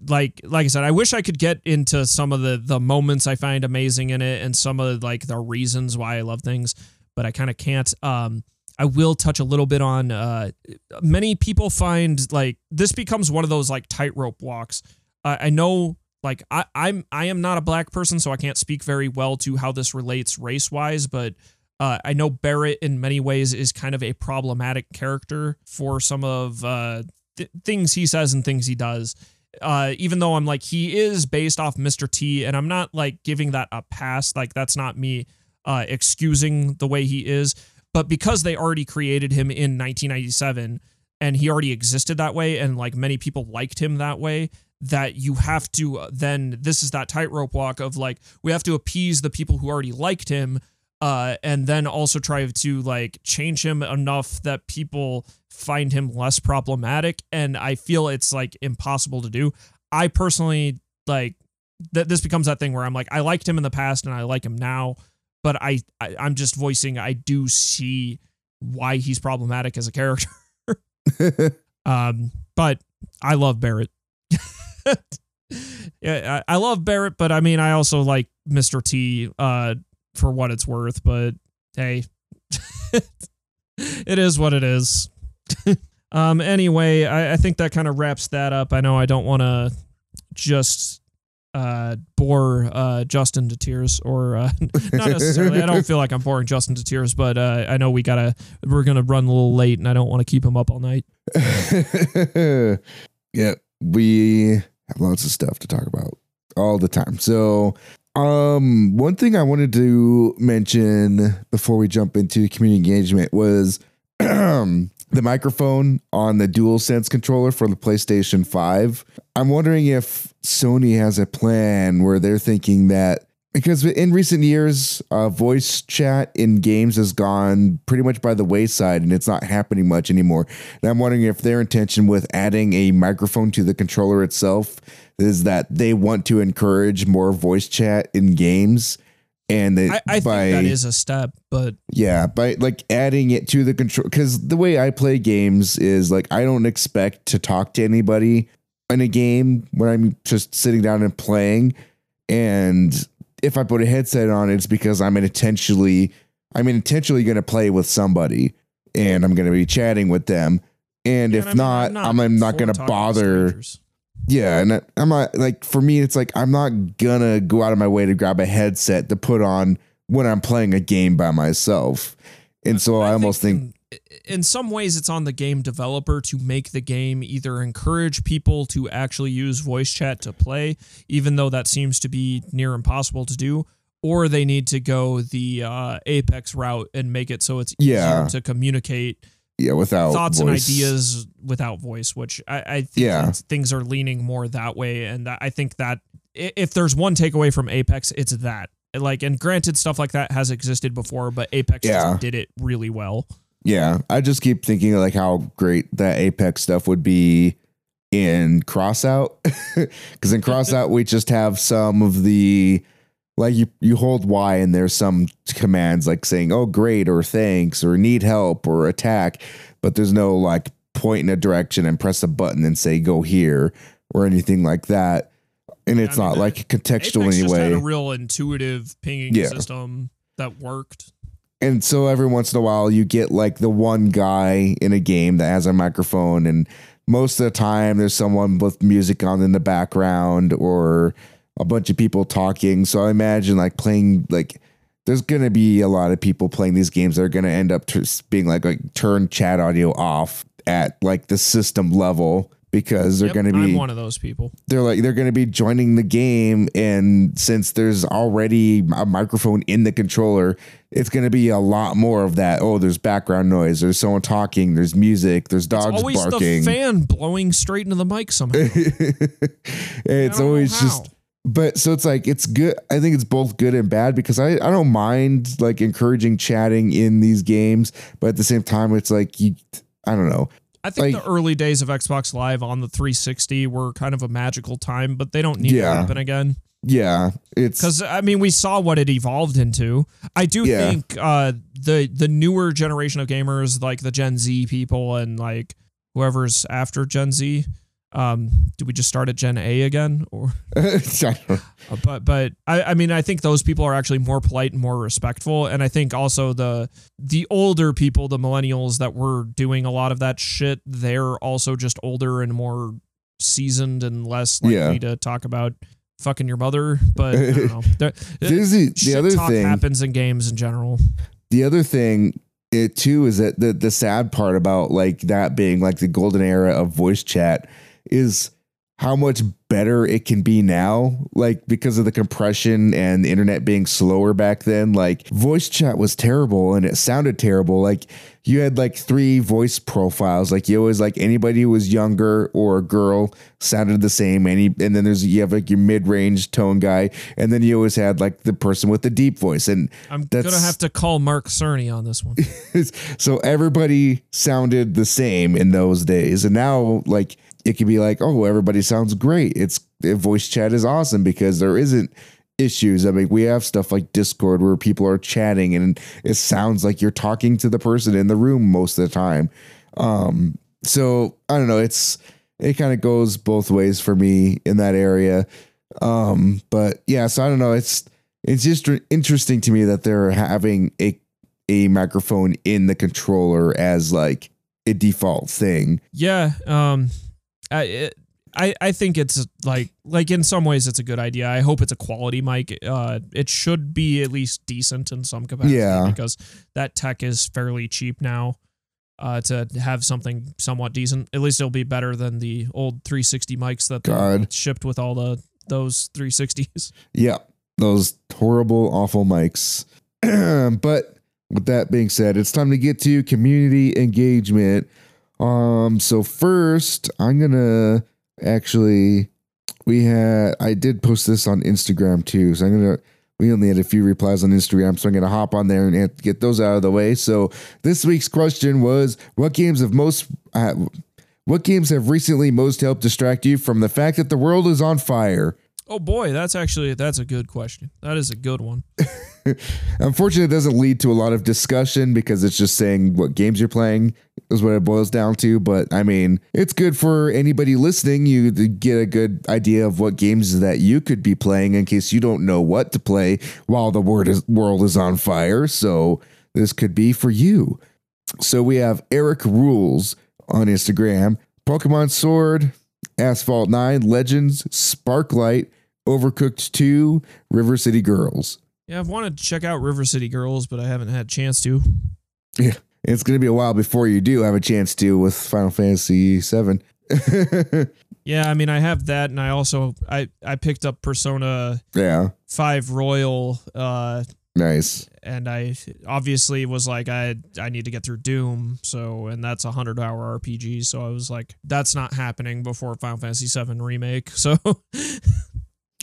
like like I said, I wish I could get into some of the the moments I find amazing in it and some of like the reasons why I love things, but I kind of can't. Um I will touch a little bit on uh many people find like this becomes one of those like tightrope walks. Uh, I know like I I'm I am not a black person so I can't speak very well to how this relates race wise, but uh, I know Barrett in many ways is kind of a problematic character for some of uh, th- things he says and things he does. Uh, even though I'm like he is based off Mr. T, and I'm not like giving that a pass. Like that's not me uh, excusing the way he is, but because they already created him in 1997 and he already existed that way, and like many people liked him that way, that you have to uh, then this is that tightrope walk of like we have to appease the people who already liked him uh, and then also try to like change him enough that people find him less problematic. And I feel it's like impossible to do. I personally like that this becomes that thing where I'm like, I liked him in the past and I like him now, but I, I I'm just voicing I do see why he's problematic as a character. (laughs) um, but I love Barrett. (laughs) yeah, I, I love Barrett, but I mean, I also like Mr. T. Uh, for what it's worth, but hey, (laughs) it is what it is. (laughs) um. Anyway, I, I think that kind of wraps that up. I know I don't want to just uh bore uh Justin to tears or uh (laughs) not necessarily I don't feel like I'm boring Justin to tears but uh I know we gotta we're gonna run a little late and I don't want to keep him up all night yeah we have lots of stuff to talk about all the time so um, one thing I wanted to mention before we jump into community engagement was (clears throat) the microphone on the DualSense controller for the PlayStation 5. I'm wondering if Sony has a plan where they're thinking that because in recent years, uh, voice chat in games has gone pretty much by the wayside and it's not happening much anymore. And I'm wondering if their intention with adding a microphone to the controller itself is that they want to encourage more voice chat in games. And they, I, I by, think that is a step, but yeah, by like adding it to the control, because the way I play games is like I don't expect to talk to anybody in a game when I'm just sitting down and playing. And if I put a headset on, it's because I'm intentionally I'm intentionally going to play with somebody and I'm going to be chatting with them. And yeah, if and I mean, not, I'm not, I'm not going to bother. Yeah, and I'm not like for me, it's like I'm not gonna go out of my way to grab a headset to put on when I'm playing a game by myself. And so I, I almost think, think in some ways it's on the game developer to make the game either encourage people to actually use voice chat to play, even though that seems to be near impossible to do, or they need to go the uh, Apex route and make it so it's yeah. to communicate yeah without thoughts voice. and ideas without voice which i, I think yeah. things are leaning more that way and i think that if there's one takeaway from apex it's that like and granted stuff like that has existed before but apex yeah. did it really well yeah i just keep thinking like how great that apex stuff would be in crossout (laughs) because in crossout we just have some of the like you you hold Y and there's some commands like saying oh great or thanks or need help or attack, but there's no like point in a direction and press a button and say go here or anything like that. And yeah, it's I mean, not like contextual Apex anyway. Just had a real intuitive pinging yeah. system that worked. And so every once in a while you get like the one guy in a game that has a microphone and most of the time there's someone with music on in the background or a bunch of people talking. So I imagine like playing like there's gonna be a lot of people playing these games that are gonna end up being like like turn chat audio off at like the system level because they're Yep, going to I'm be one of those people. they're like they're going to be joining the game and since there's already a microphone in the controller it's going to be a lot more of that oh there's background noise there's someone talking there's music there's dogs Always barking the fan blowing straight into the mic somehow. (laughs) it's always just but so it's like it's good i think it's both good and bad because i i don't mind like encouraging chatting in these games but at the same time it's like you i don't know I think Like- the early days of Xbox Live on the 360 were kind of a magical time, but they don't need Yeah. to happen again. yeah it's Because I mean, we saw what it evolved into. I do Yeah. think uh, the the newer generation of gamers, like the Gen Z people, and like whoever's after Gen Z, um, do we just start at Gen A again, or? I don't know. Uh, but but I, I mean I think those people are actually more polite and more respectful, and I think also the the older people, the millennials that were doing a lot of that shit, they're also just older and more seasoned and less likely Yeah. to talk about fucking your mother. But I don't know. (laughs) There- the other thing happens in games in general. the other thing it too is that the the sad part about like that being like the golden era of voice chat is how much better it can be now like because of the compression and the internet being slower back then. Like voice chat was terrible and it sounded terrible. Like you had like three voice profiles. Like you always like anybody who was younger or a girl sounded the same. Any and then there's you have like your mid-range tone guy and then you always had like the person with the deep voice and I'm gonna have to call Mark Cerny on this one. (laughs) so everybody sounded the same in those days. And now like it can be like oh everybody sounds great. It's voice chat is awesome because there isn't issues. I mean we have stuff like discord where people are chatting and it sounds like you're talking to the person in the room most of the time. Um so i don't know it's it kind of goes both ways for me in that area. Um but yeah so i don't know it's it's just interesting to me that they're having a a microphone in the controller as like a default thing. Yeah, um, I it, I I think it's like like in some ways it's a good idea. I hope it's a quality mic. Uh, it should be at least decent in some capacity. Yeah. because that tech is fairly cheap now. Uh, to have something somewhat decent, at least it'll be better than the old 360 mics that God. shipped with all the those 360s. (laughs) Yeah, those horrible, awful mics. (clears throat) but with that being said, it's time to get to community engagement. Um, so first, I'm gonna actually we had I did post this on Instagram too, so I'm gonna we only had a few replies on Instagram, so I'm gonna hop on there and get those out of the way. So this week's question was, what games have most uh, what games have recently most helped distract you from the fact that the world is on fire? Oh boy, that's actually that's a good question. That is a good one. (laughs) (laughs) Unfortunately, it doesn't lead to a lot of discussion because it's just saying what games you're playing is what it boils down to. But I mean, it's good for anybody listening. You get a good idea of what games that you could be playing in case you don't know what to play while the word is, world is on fire. So this could be for you. So we have Eric Rules on Instagram, Pokemon Sword, Asphalt 9, Legends, Sparklite, Overcooked 2, River City Girls. Yeah, I've wanted to check out River City Girls, but I haven't had a chance to. Yeah, it's going to be a while before you do have a chance to with Final Fantasy VII. (laughs) Yeah, I mean, I have that, and I also I I picked up Persona yeah, Five Royal, uh, nice. and I obviously was like, I I need to get through Doom, so and that's a hundred hour RPG, so I was like, that's not happening before Final Fantasy VII remake. So (laughs)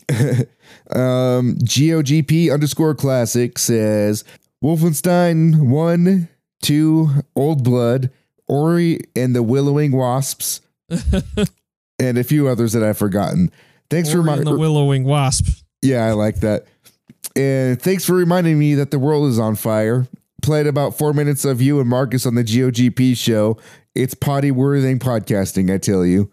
(laughs) um, GOGP underscore classic says Wolfenstein 1, 2, Old Blood, Ori and the Willowing Wasps, (laughs) and a few others that I've forgotten. Thanks for Ori my and the Willowing Wasp. Yeah, I like that. And thanks for reminding me that the world is on fire. Played about four minutes of you and Marcus on the GOGP show. It's potty worthing podcasting, I tell you.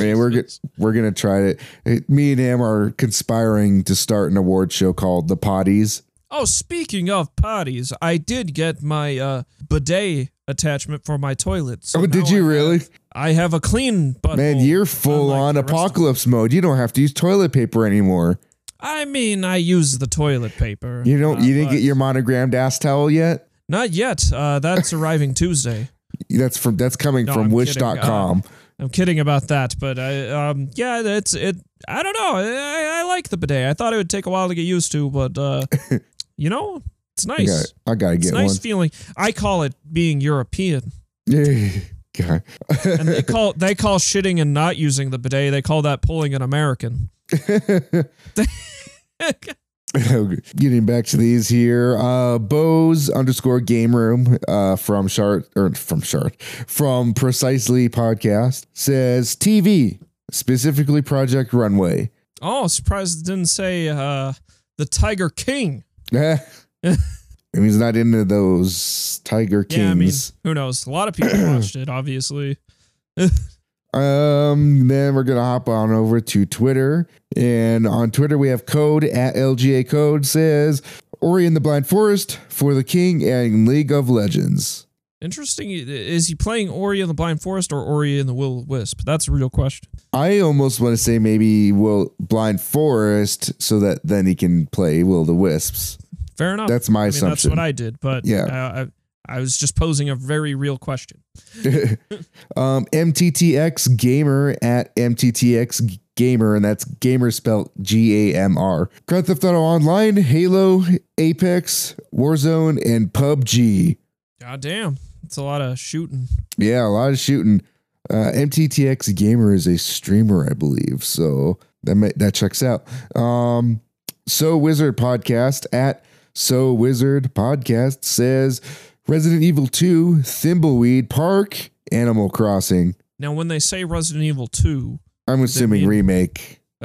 And we're go- we're gonna try it. Me and him are conspiring to start an award show called the Potties. Oh, speaking of potties, I did get my uh, bidet attachment for my toilet. So oh, did you I really? have- I have a clean. Man, you're full on apocalypse mode. You don't have to use toilet paper anymore. I mean, I use the toilet paper. You don't. uh, You didn't get your monogrammed ass towel yet. Not yet. Uh, that's arriving Tuesday. (laughs) That's from that's coming No, from I'm wish.com. I'm kidding about that, but I, um, yeah, it's it. I don't know. I, I like the bidet. I thought it would take a while to get used to, but uh, (laughs) you know, it's I nice. I gotta It's get a nice one. feeling. I call it being European, (laughs) Yeah. And they (laughs) call they call shitting and not using the bidet. They call that pulling an American. (laughs) Getting back to these here, uh, Bose underscore game room uh, from Shart or from Shart from Precisely podcast says TV specifically Project Runway. Oh, surprised it didn't say uh, the Tiger King. (laughs) (laughs) and he's not into those Tiger Kings. Yeah, I mean, who knows? A lot of people watched it, obviously. Um, then we're gonna hop on over to Twitter, and on Twitter we have code at LGA code says Ori in the Blind Forest for the King and League of Legends. Interesting. Is he playing Ori in the Blind Forest or Ori in the Will of Wisp? That's a real question. I almost want to say maybe Will Blind Forest so that then he can play Will the Wisps. Fair enough. That's my I mean, that's what I did, but Yeah. I, was just posing a very real question. (laughs) um, MTTX Gamer at MTTX Gamer, and that's gamer spelled G A M R. Grand Theft Auto Online, Halo, Apex, Warzone, and PUBG. God damn, it's a lot of shooting. Yeah, a lot of shooting. Uh, MTTX Gamer is a streamer, I believe, so that may, that checks out. Um, so Wizard Podcast at So Wizard Podcast says Resident Evil 2, Thimbleweed Park, Animal Crossing. Now, when they say Resident Evil 2, I'm assuming mean- remake. (laughs)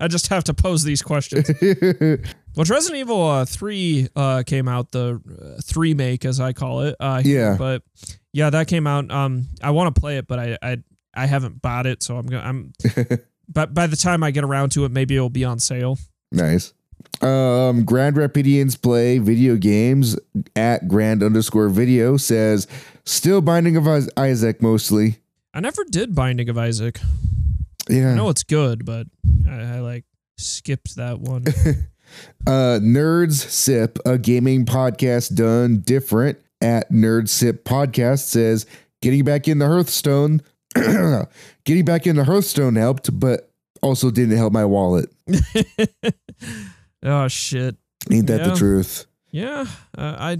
I just have to pose these questions. (laughs) Well, Resident Evil uh, 3 uh, came out, the uh, 3 make, as I call it. Uh, Yeah. But yeah, that came out. Um, I want to play it, but I, I I haven't bought it, so I'm gonna I'm. (laughs) but by the time I get around to it, maybe it'll be on sale. nice. Um, Grand Rapidians play video games at grand underscore video says still Binding of Isaac mostly. I never did Binding of Isaac. Yeah. I know it's good, but I, I like skipped that one. (laughs) Uh, Nerds Sip, a gaming podcast done different at Nerd Sip Podcast says getting back in the Hearthstone, (clears throat) getting back in the Hearthstone helped, but also didn't help my wallet. (laughs) oh shit. Ain't that Yeah. the truth? Yeah, uh, I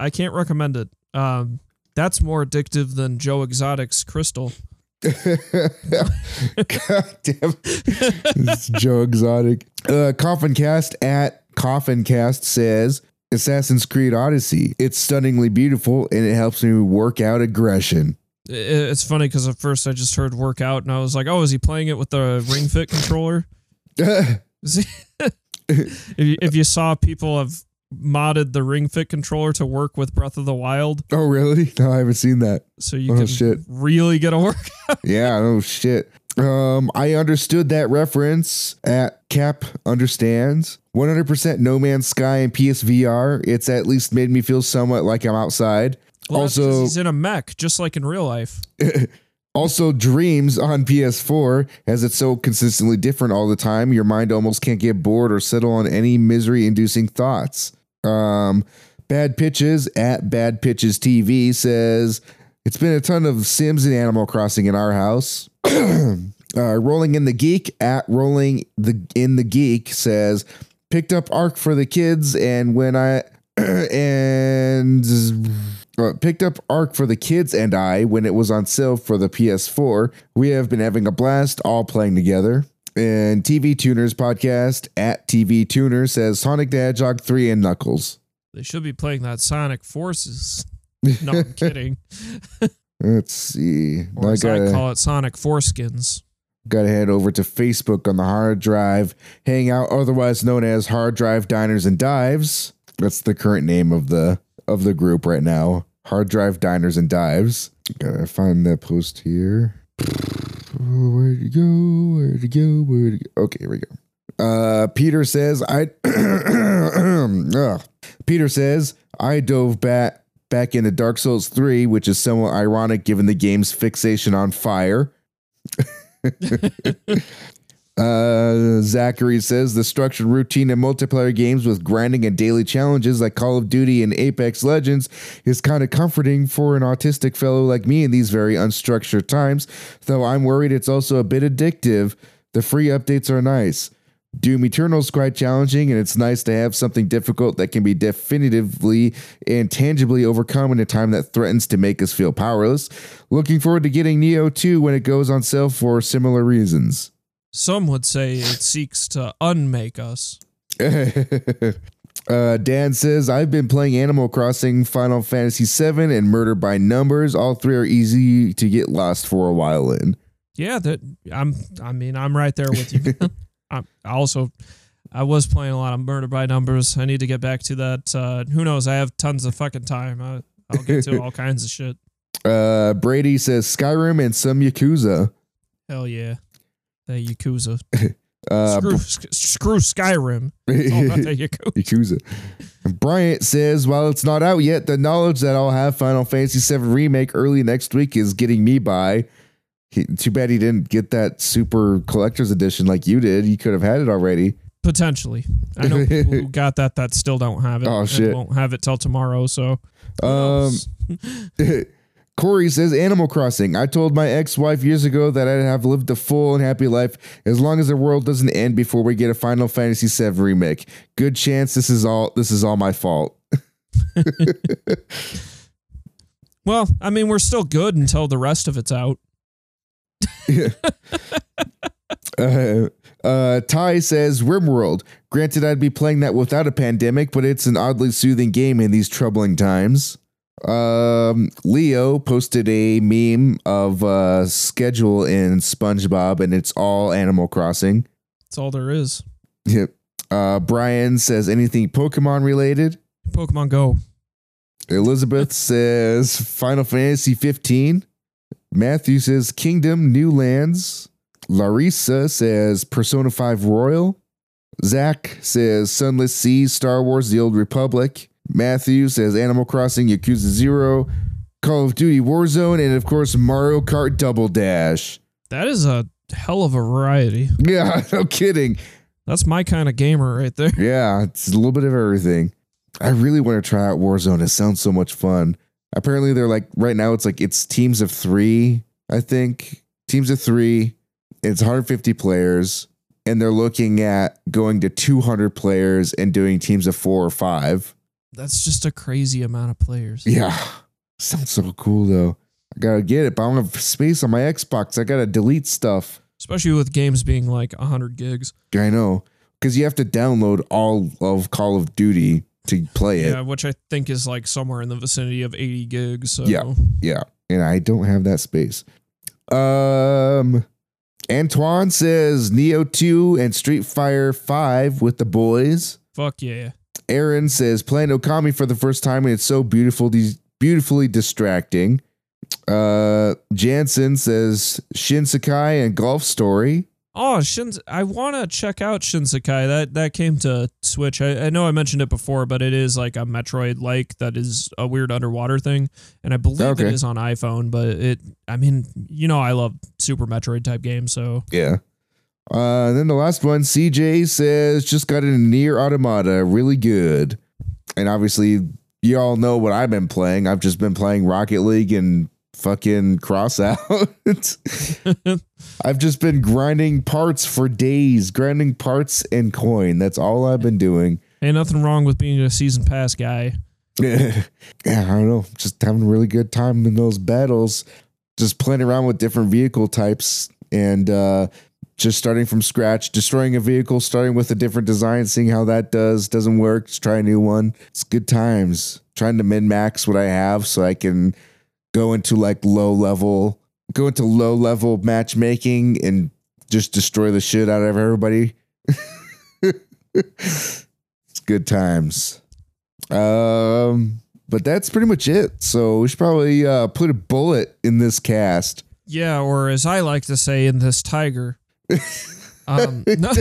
I can't recommend it. Um, that's more addictive than Joe Exotic's Crystal. (laughs) God damn. it's Joe Exotic. Uh, Coffin Cast at Coffin Cast says Assassin's Creed Odyssey. It's stunningly beautiful and it helps me work out aggression. It's funny because at first I just heard workout and I was like, oh, is he playing it with the Ring Fit controller? (laughs) If, you, if you saw people have modded the Ring Fit controller to work with Breath of the Wild, oh, really? No, I haven't seen that. so you Oh, can shit. really get a workout. (laughs) Yeah, Oh shit. Um, I understood that reference at Cap understands. 100% No Man's Sky and PSVR. It's at least made me feel somewhat like I'm outside. Well, also, he's in a mech, just like in real life. (laughs) also Dreams on PS4, as it's so consistently different all the time. Your mind almost can't get bored or settle on any misery-inducing thoughts. Um, Bad Pitches at Bad Pitches TV says it's been a ton of Sims and Animal Crossing in our house. (clears throat) uh, Rolling in the Geek at Rolling the in the Geek says picked up ARK for the kids and when I (clears throat) and uh, picked up ARK for the kids and I when it was on sale for the PS4. We have been having a blast all playing together. And TV Tuners podcast at TV Tuner says Sonic the Hedgehog 3 and Knuckles. They should be playing that Sonic Forces. (laughs) No, I'm kidding. Let's see. Or I as I gotta, call it, Sonic Foreskins. gotta head over to Facebook on the Hard Drive Hangout, otherwise known as Hard Drive Diners and Dives. That's the current name of the of the group right now. Hard Drive Diners and Dives. Gotta find that post here. Oh, where'd you go? Where'd you go? Where'd you go? Okay, here we go. Uh, Peter says I. (clears throat) Peter says I dove back back into Dark Souls 3, which is somewhat ironic given the game's fixation on fire. (laughs) (laughs) Uh, Zachary says the structured routine in multiplayer games with grinding and daily challenges like Call of Duty and Apex Legends is kind of comforting for an autistic fellow like me in these very unstructured times, though I'm worried it's also a bit addictive. The free updates are nice. Doom Eternal is quite challenging, and it's nice to have something difficult that can be definitively and tangibly overcome in a time that threatens to make us feel powerless. Looking forward to getting Nioh 2 when it goes on sale for similar reasons. Some would say it seeks to unmake us. (laughs) uh, Dan says, I've been playing Animal Crossing, Final Fantasy VII, and Murder by Numbers. All three are easy to get lost for a while in. Yeah, that I'm. I mean, I'm right there with you. (laughs) I also, I was playing a lot of Murder by Numbers. I need to get back to that. Uh, who knows? I have tons of fucking time. I, I'll get to all (laughs) kinds of shit. Uh, Brady says Skyrim and some Yakuza. Hell yeah, the Yakuza. (laughs) Uh, screw, sc- screw Skyrim. It's all about the Yakuza. Yakuza. Bryant says, while it's not out yet, the knowledge that I'll have Final Fantasy VII Remake early next week is getting me by. He, too bad he didn't get that super collector's edition like you did. You could have had it already. Potentially, I know people who got that that still don't have it. (laughs) Oh, and shit. Won't have it till tomorrow. So, Um? (laughs) Corey says, Animal Crossing. I told my ex wife years ago that I'd have lived a full and happy life as long as the world doesn't end before we get a Final Fantasy VII remake. Good chance this is all this is all my fault. (laughs) well, I mean, we're still good until the rest of it's out. (laughs) Uh, uh, Ty says Rimworld. Granted, I'd be playing that without a pandemic, but it's an oddly soothing game in these troubling times. Um, Leo posted a meme of uh, schedule in SpongeBob, and it's all Animal Crossing. That's all there is. Yep. Uh, Brian says anything Pokemon related. Pokemon Go. Elizabeth (laughs) says Final Fantasy 15. Matthew says Kingdom New Lands. Larissa says Persona 5 Royal. Zach says Sunless Seas, Star Wars The Old Republic. Matthew says Animal Crossing Yakuza Zero, Call of Duty Warzone, and of course Mario Kart Double Dash. That is a hell of a variety. Yeah, (laughs) no kidding. That's my kind of gamer right there. (laughs) Yeah, it's a little bit of everything. I really want to try out Warzone. It sounds so much fun. Apparently, they're like right now. It's like it's teams of three. I think teams of three. It's 150 players, and they're looking at going to 200 players and doing teams of four or five. That's just a crazy amount of players. Yeah, (laughs) sounds so cool though. I gotta get it, but I don't have space on my Xbox. I gotta delete stuff. Especially with games being like 100 gigs. Yeah, I know because you have to download all of Call of Duty to play it. Yeah, which I think is like somewhere in the vicinity of 80 gigs. So Yeah. Yeah, and I don't have that space. Um, Antoine says Nioh 2 and Street Fighter Five with the boys. fuck yeah. Aaron says playing Okami for the first time and it's so beautiful, these beautifully distracting. Uh, Jansen says Shinsekai and Golf Story. Oh, Shins I want to check out Shinsekai. That that came to Switch. I, I know I mentioned it before, but it is like a Metroid like that is a weird underwater thing. And I believe Okay. it is on iPhone, but it I mean, you know I love Super Metroid type games, so Yeah. Uh, and then the last one, CJ says just got in NieR Automata, really good. And obviously, you all know what I've been playing. I've just been playing Rocket League and fucking Crossout. (laughs) I've just been grinding parts for days, grinding parts and coin. That's all I've been doing. ain't nothing wrong with being a season pass guy. (laughs) yeah, I don't know. Just having a really good time in those battles. Just playing around with different vehicle types and uh, just starting from scratch, destroying a vehicle, starting with a different design, seeing how that does. Doesn't work. Just try a new one. It's good times. Trying to min max what I have so I can go into like low level, go into low level matchmaking and just destroy the shit out of everybody. (laughs) it's good times. Um, but that's pretty much it. So we should probably uh, put a bullet in this cast. Yeah, or as I like to say in this tiger. Um, (laughs) no,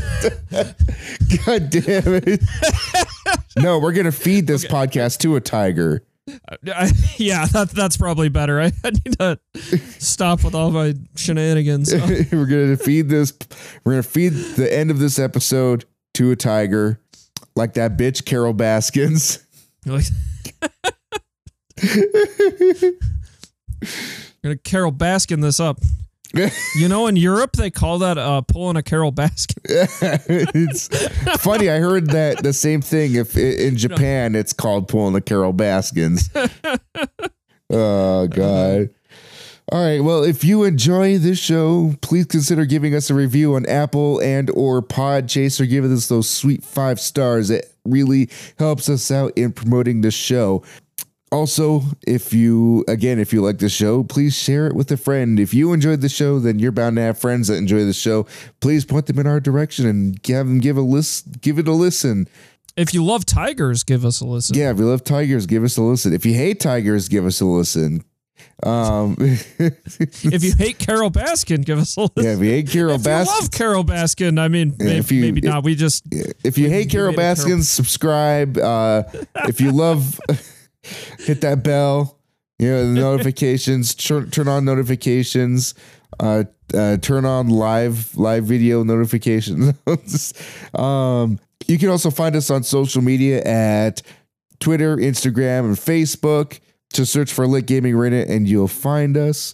God damn it! no, we're gonna feed this podcast to a tiger. I, (laughs) yeah, that, that's probably better. I, I need to stop with all my shenanigans. (laughs) we're gonna feed this. We're gonna feed the end of this episode to a tiger, like that bitch Carol Baskins. Like- gonna Carol Baskin this up. (laughs) You know, in Europe they call that uh, pulling a Carol Baskin. (laughs) it's funny. I heard that the same thing. If in Japan it's called pulling a Carol Baskins. (laughs) oh God. All right. Well, if you enjoy this show, please consider giving us a review on Apple and or Podchaser. Give us those sweet five stars. It really helps us out in promoting the show. Also, if you again, if you like the show, please share it with a friend. If you enjoyed the show, then you're bound to have friends that enjoy the show. Please point them in our direction and have them give a list, give it a listen. If you love tigers, give us a listen. Yeah, if you love tigers, give us a listen. If you hate tigers, give us a listen. Um, (laughs) If you hate Carol Baskin, give us a listen. yeah, if you hate Carol if you Baskin, love Carol Baskin, I mean, may- if you- maybe if- not. We just if you hate Carol hate Carol- subscribe. Uh, if you love, (laughs) hit that bell. You know, the (laughs) notifications. Turn, turn on notifications. Uh, uh, turn on live live video notifications. (laughs) um, you can also find us on social media at Twitter, Instagram, and Facebook. To search for Lit Gaming Arena and you'll find us.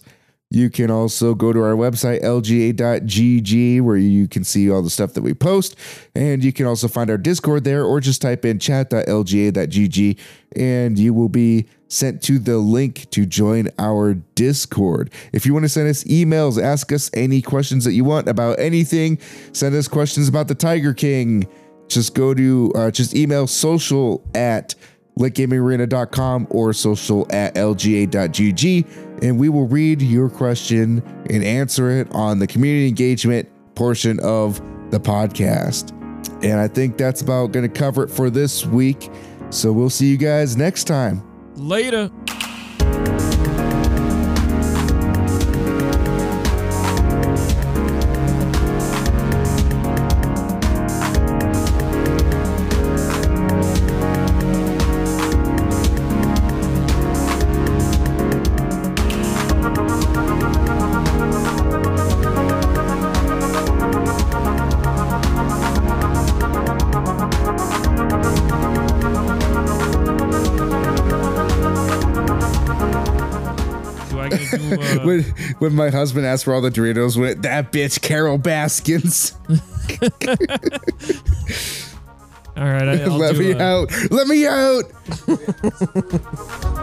You can also go to our website, lga.gg, where you can see all the stuff that we post. And you can also find our Discord there, or just type in chat.lga.gg, and you will be sent to the link to join our Discord. If you want to send us emails, ask us any questions that you want about anything, send us questions about the Tiger King, just go to, uh, just email social at litgamingarena.com or social at lga.gg and we will read your question and answer it on the community engagement portion of the podcast. And I think that's about going to cover it for this week. So we'll see you guys next time. later. When, my husband asked where all the Doritos went, that bitch Carol Baskins. (laughs) all right, I, I'll Let me uh, out. Let me out. (laughs)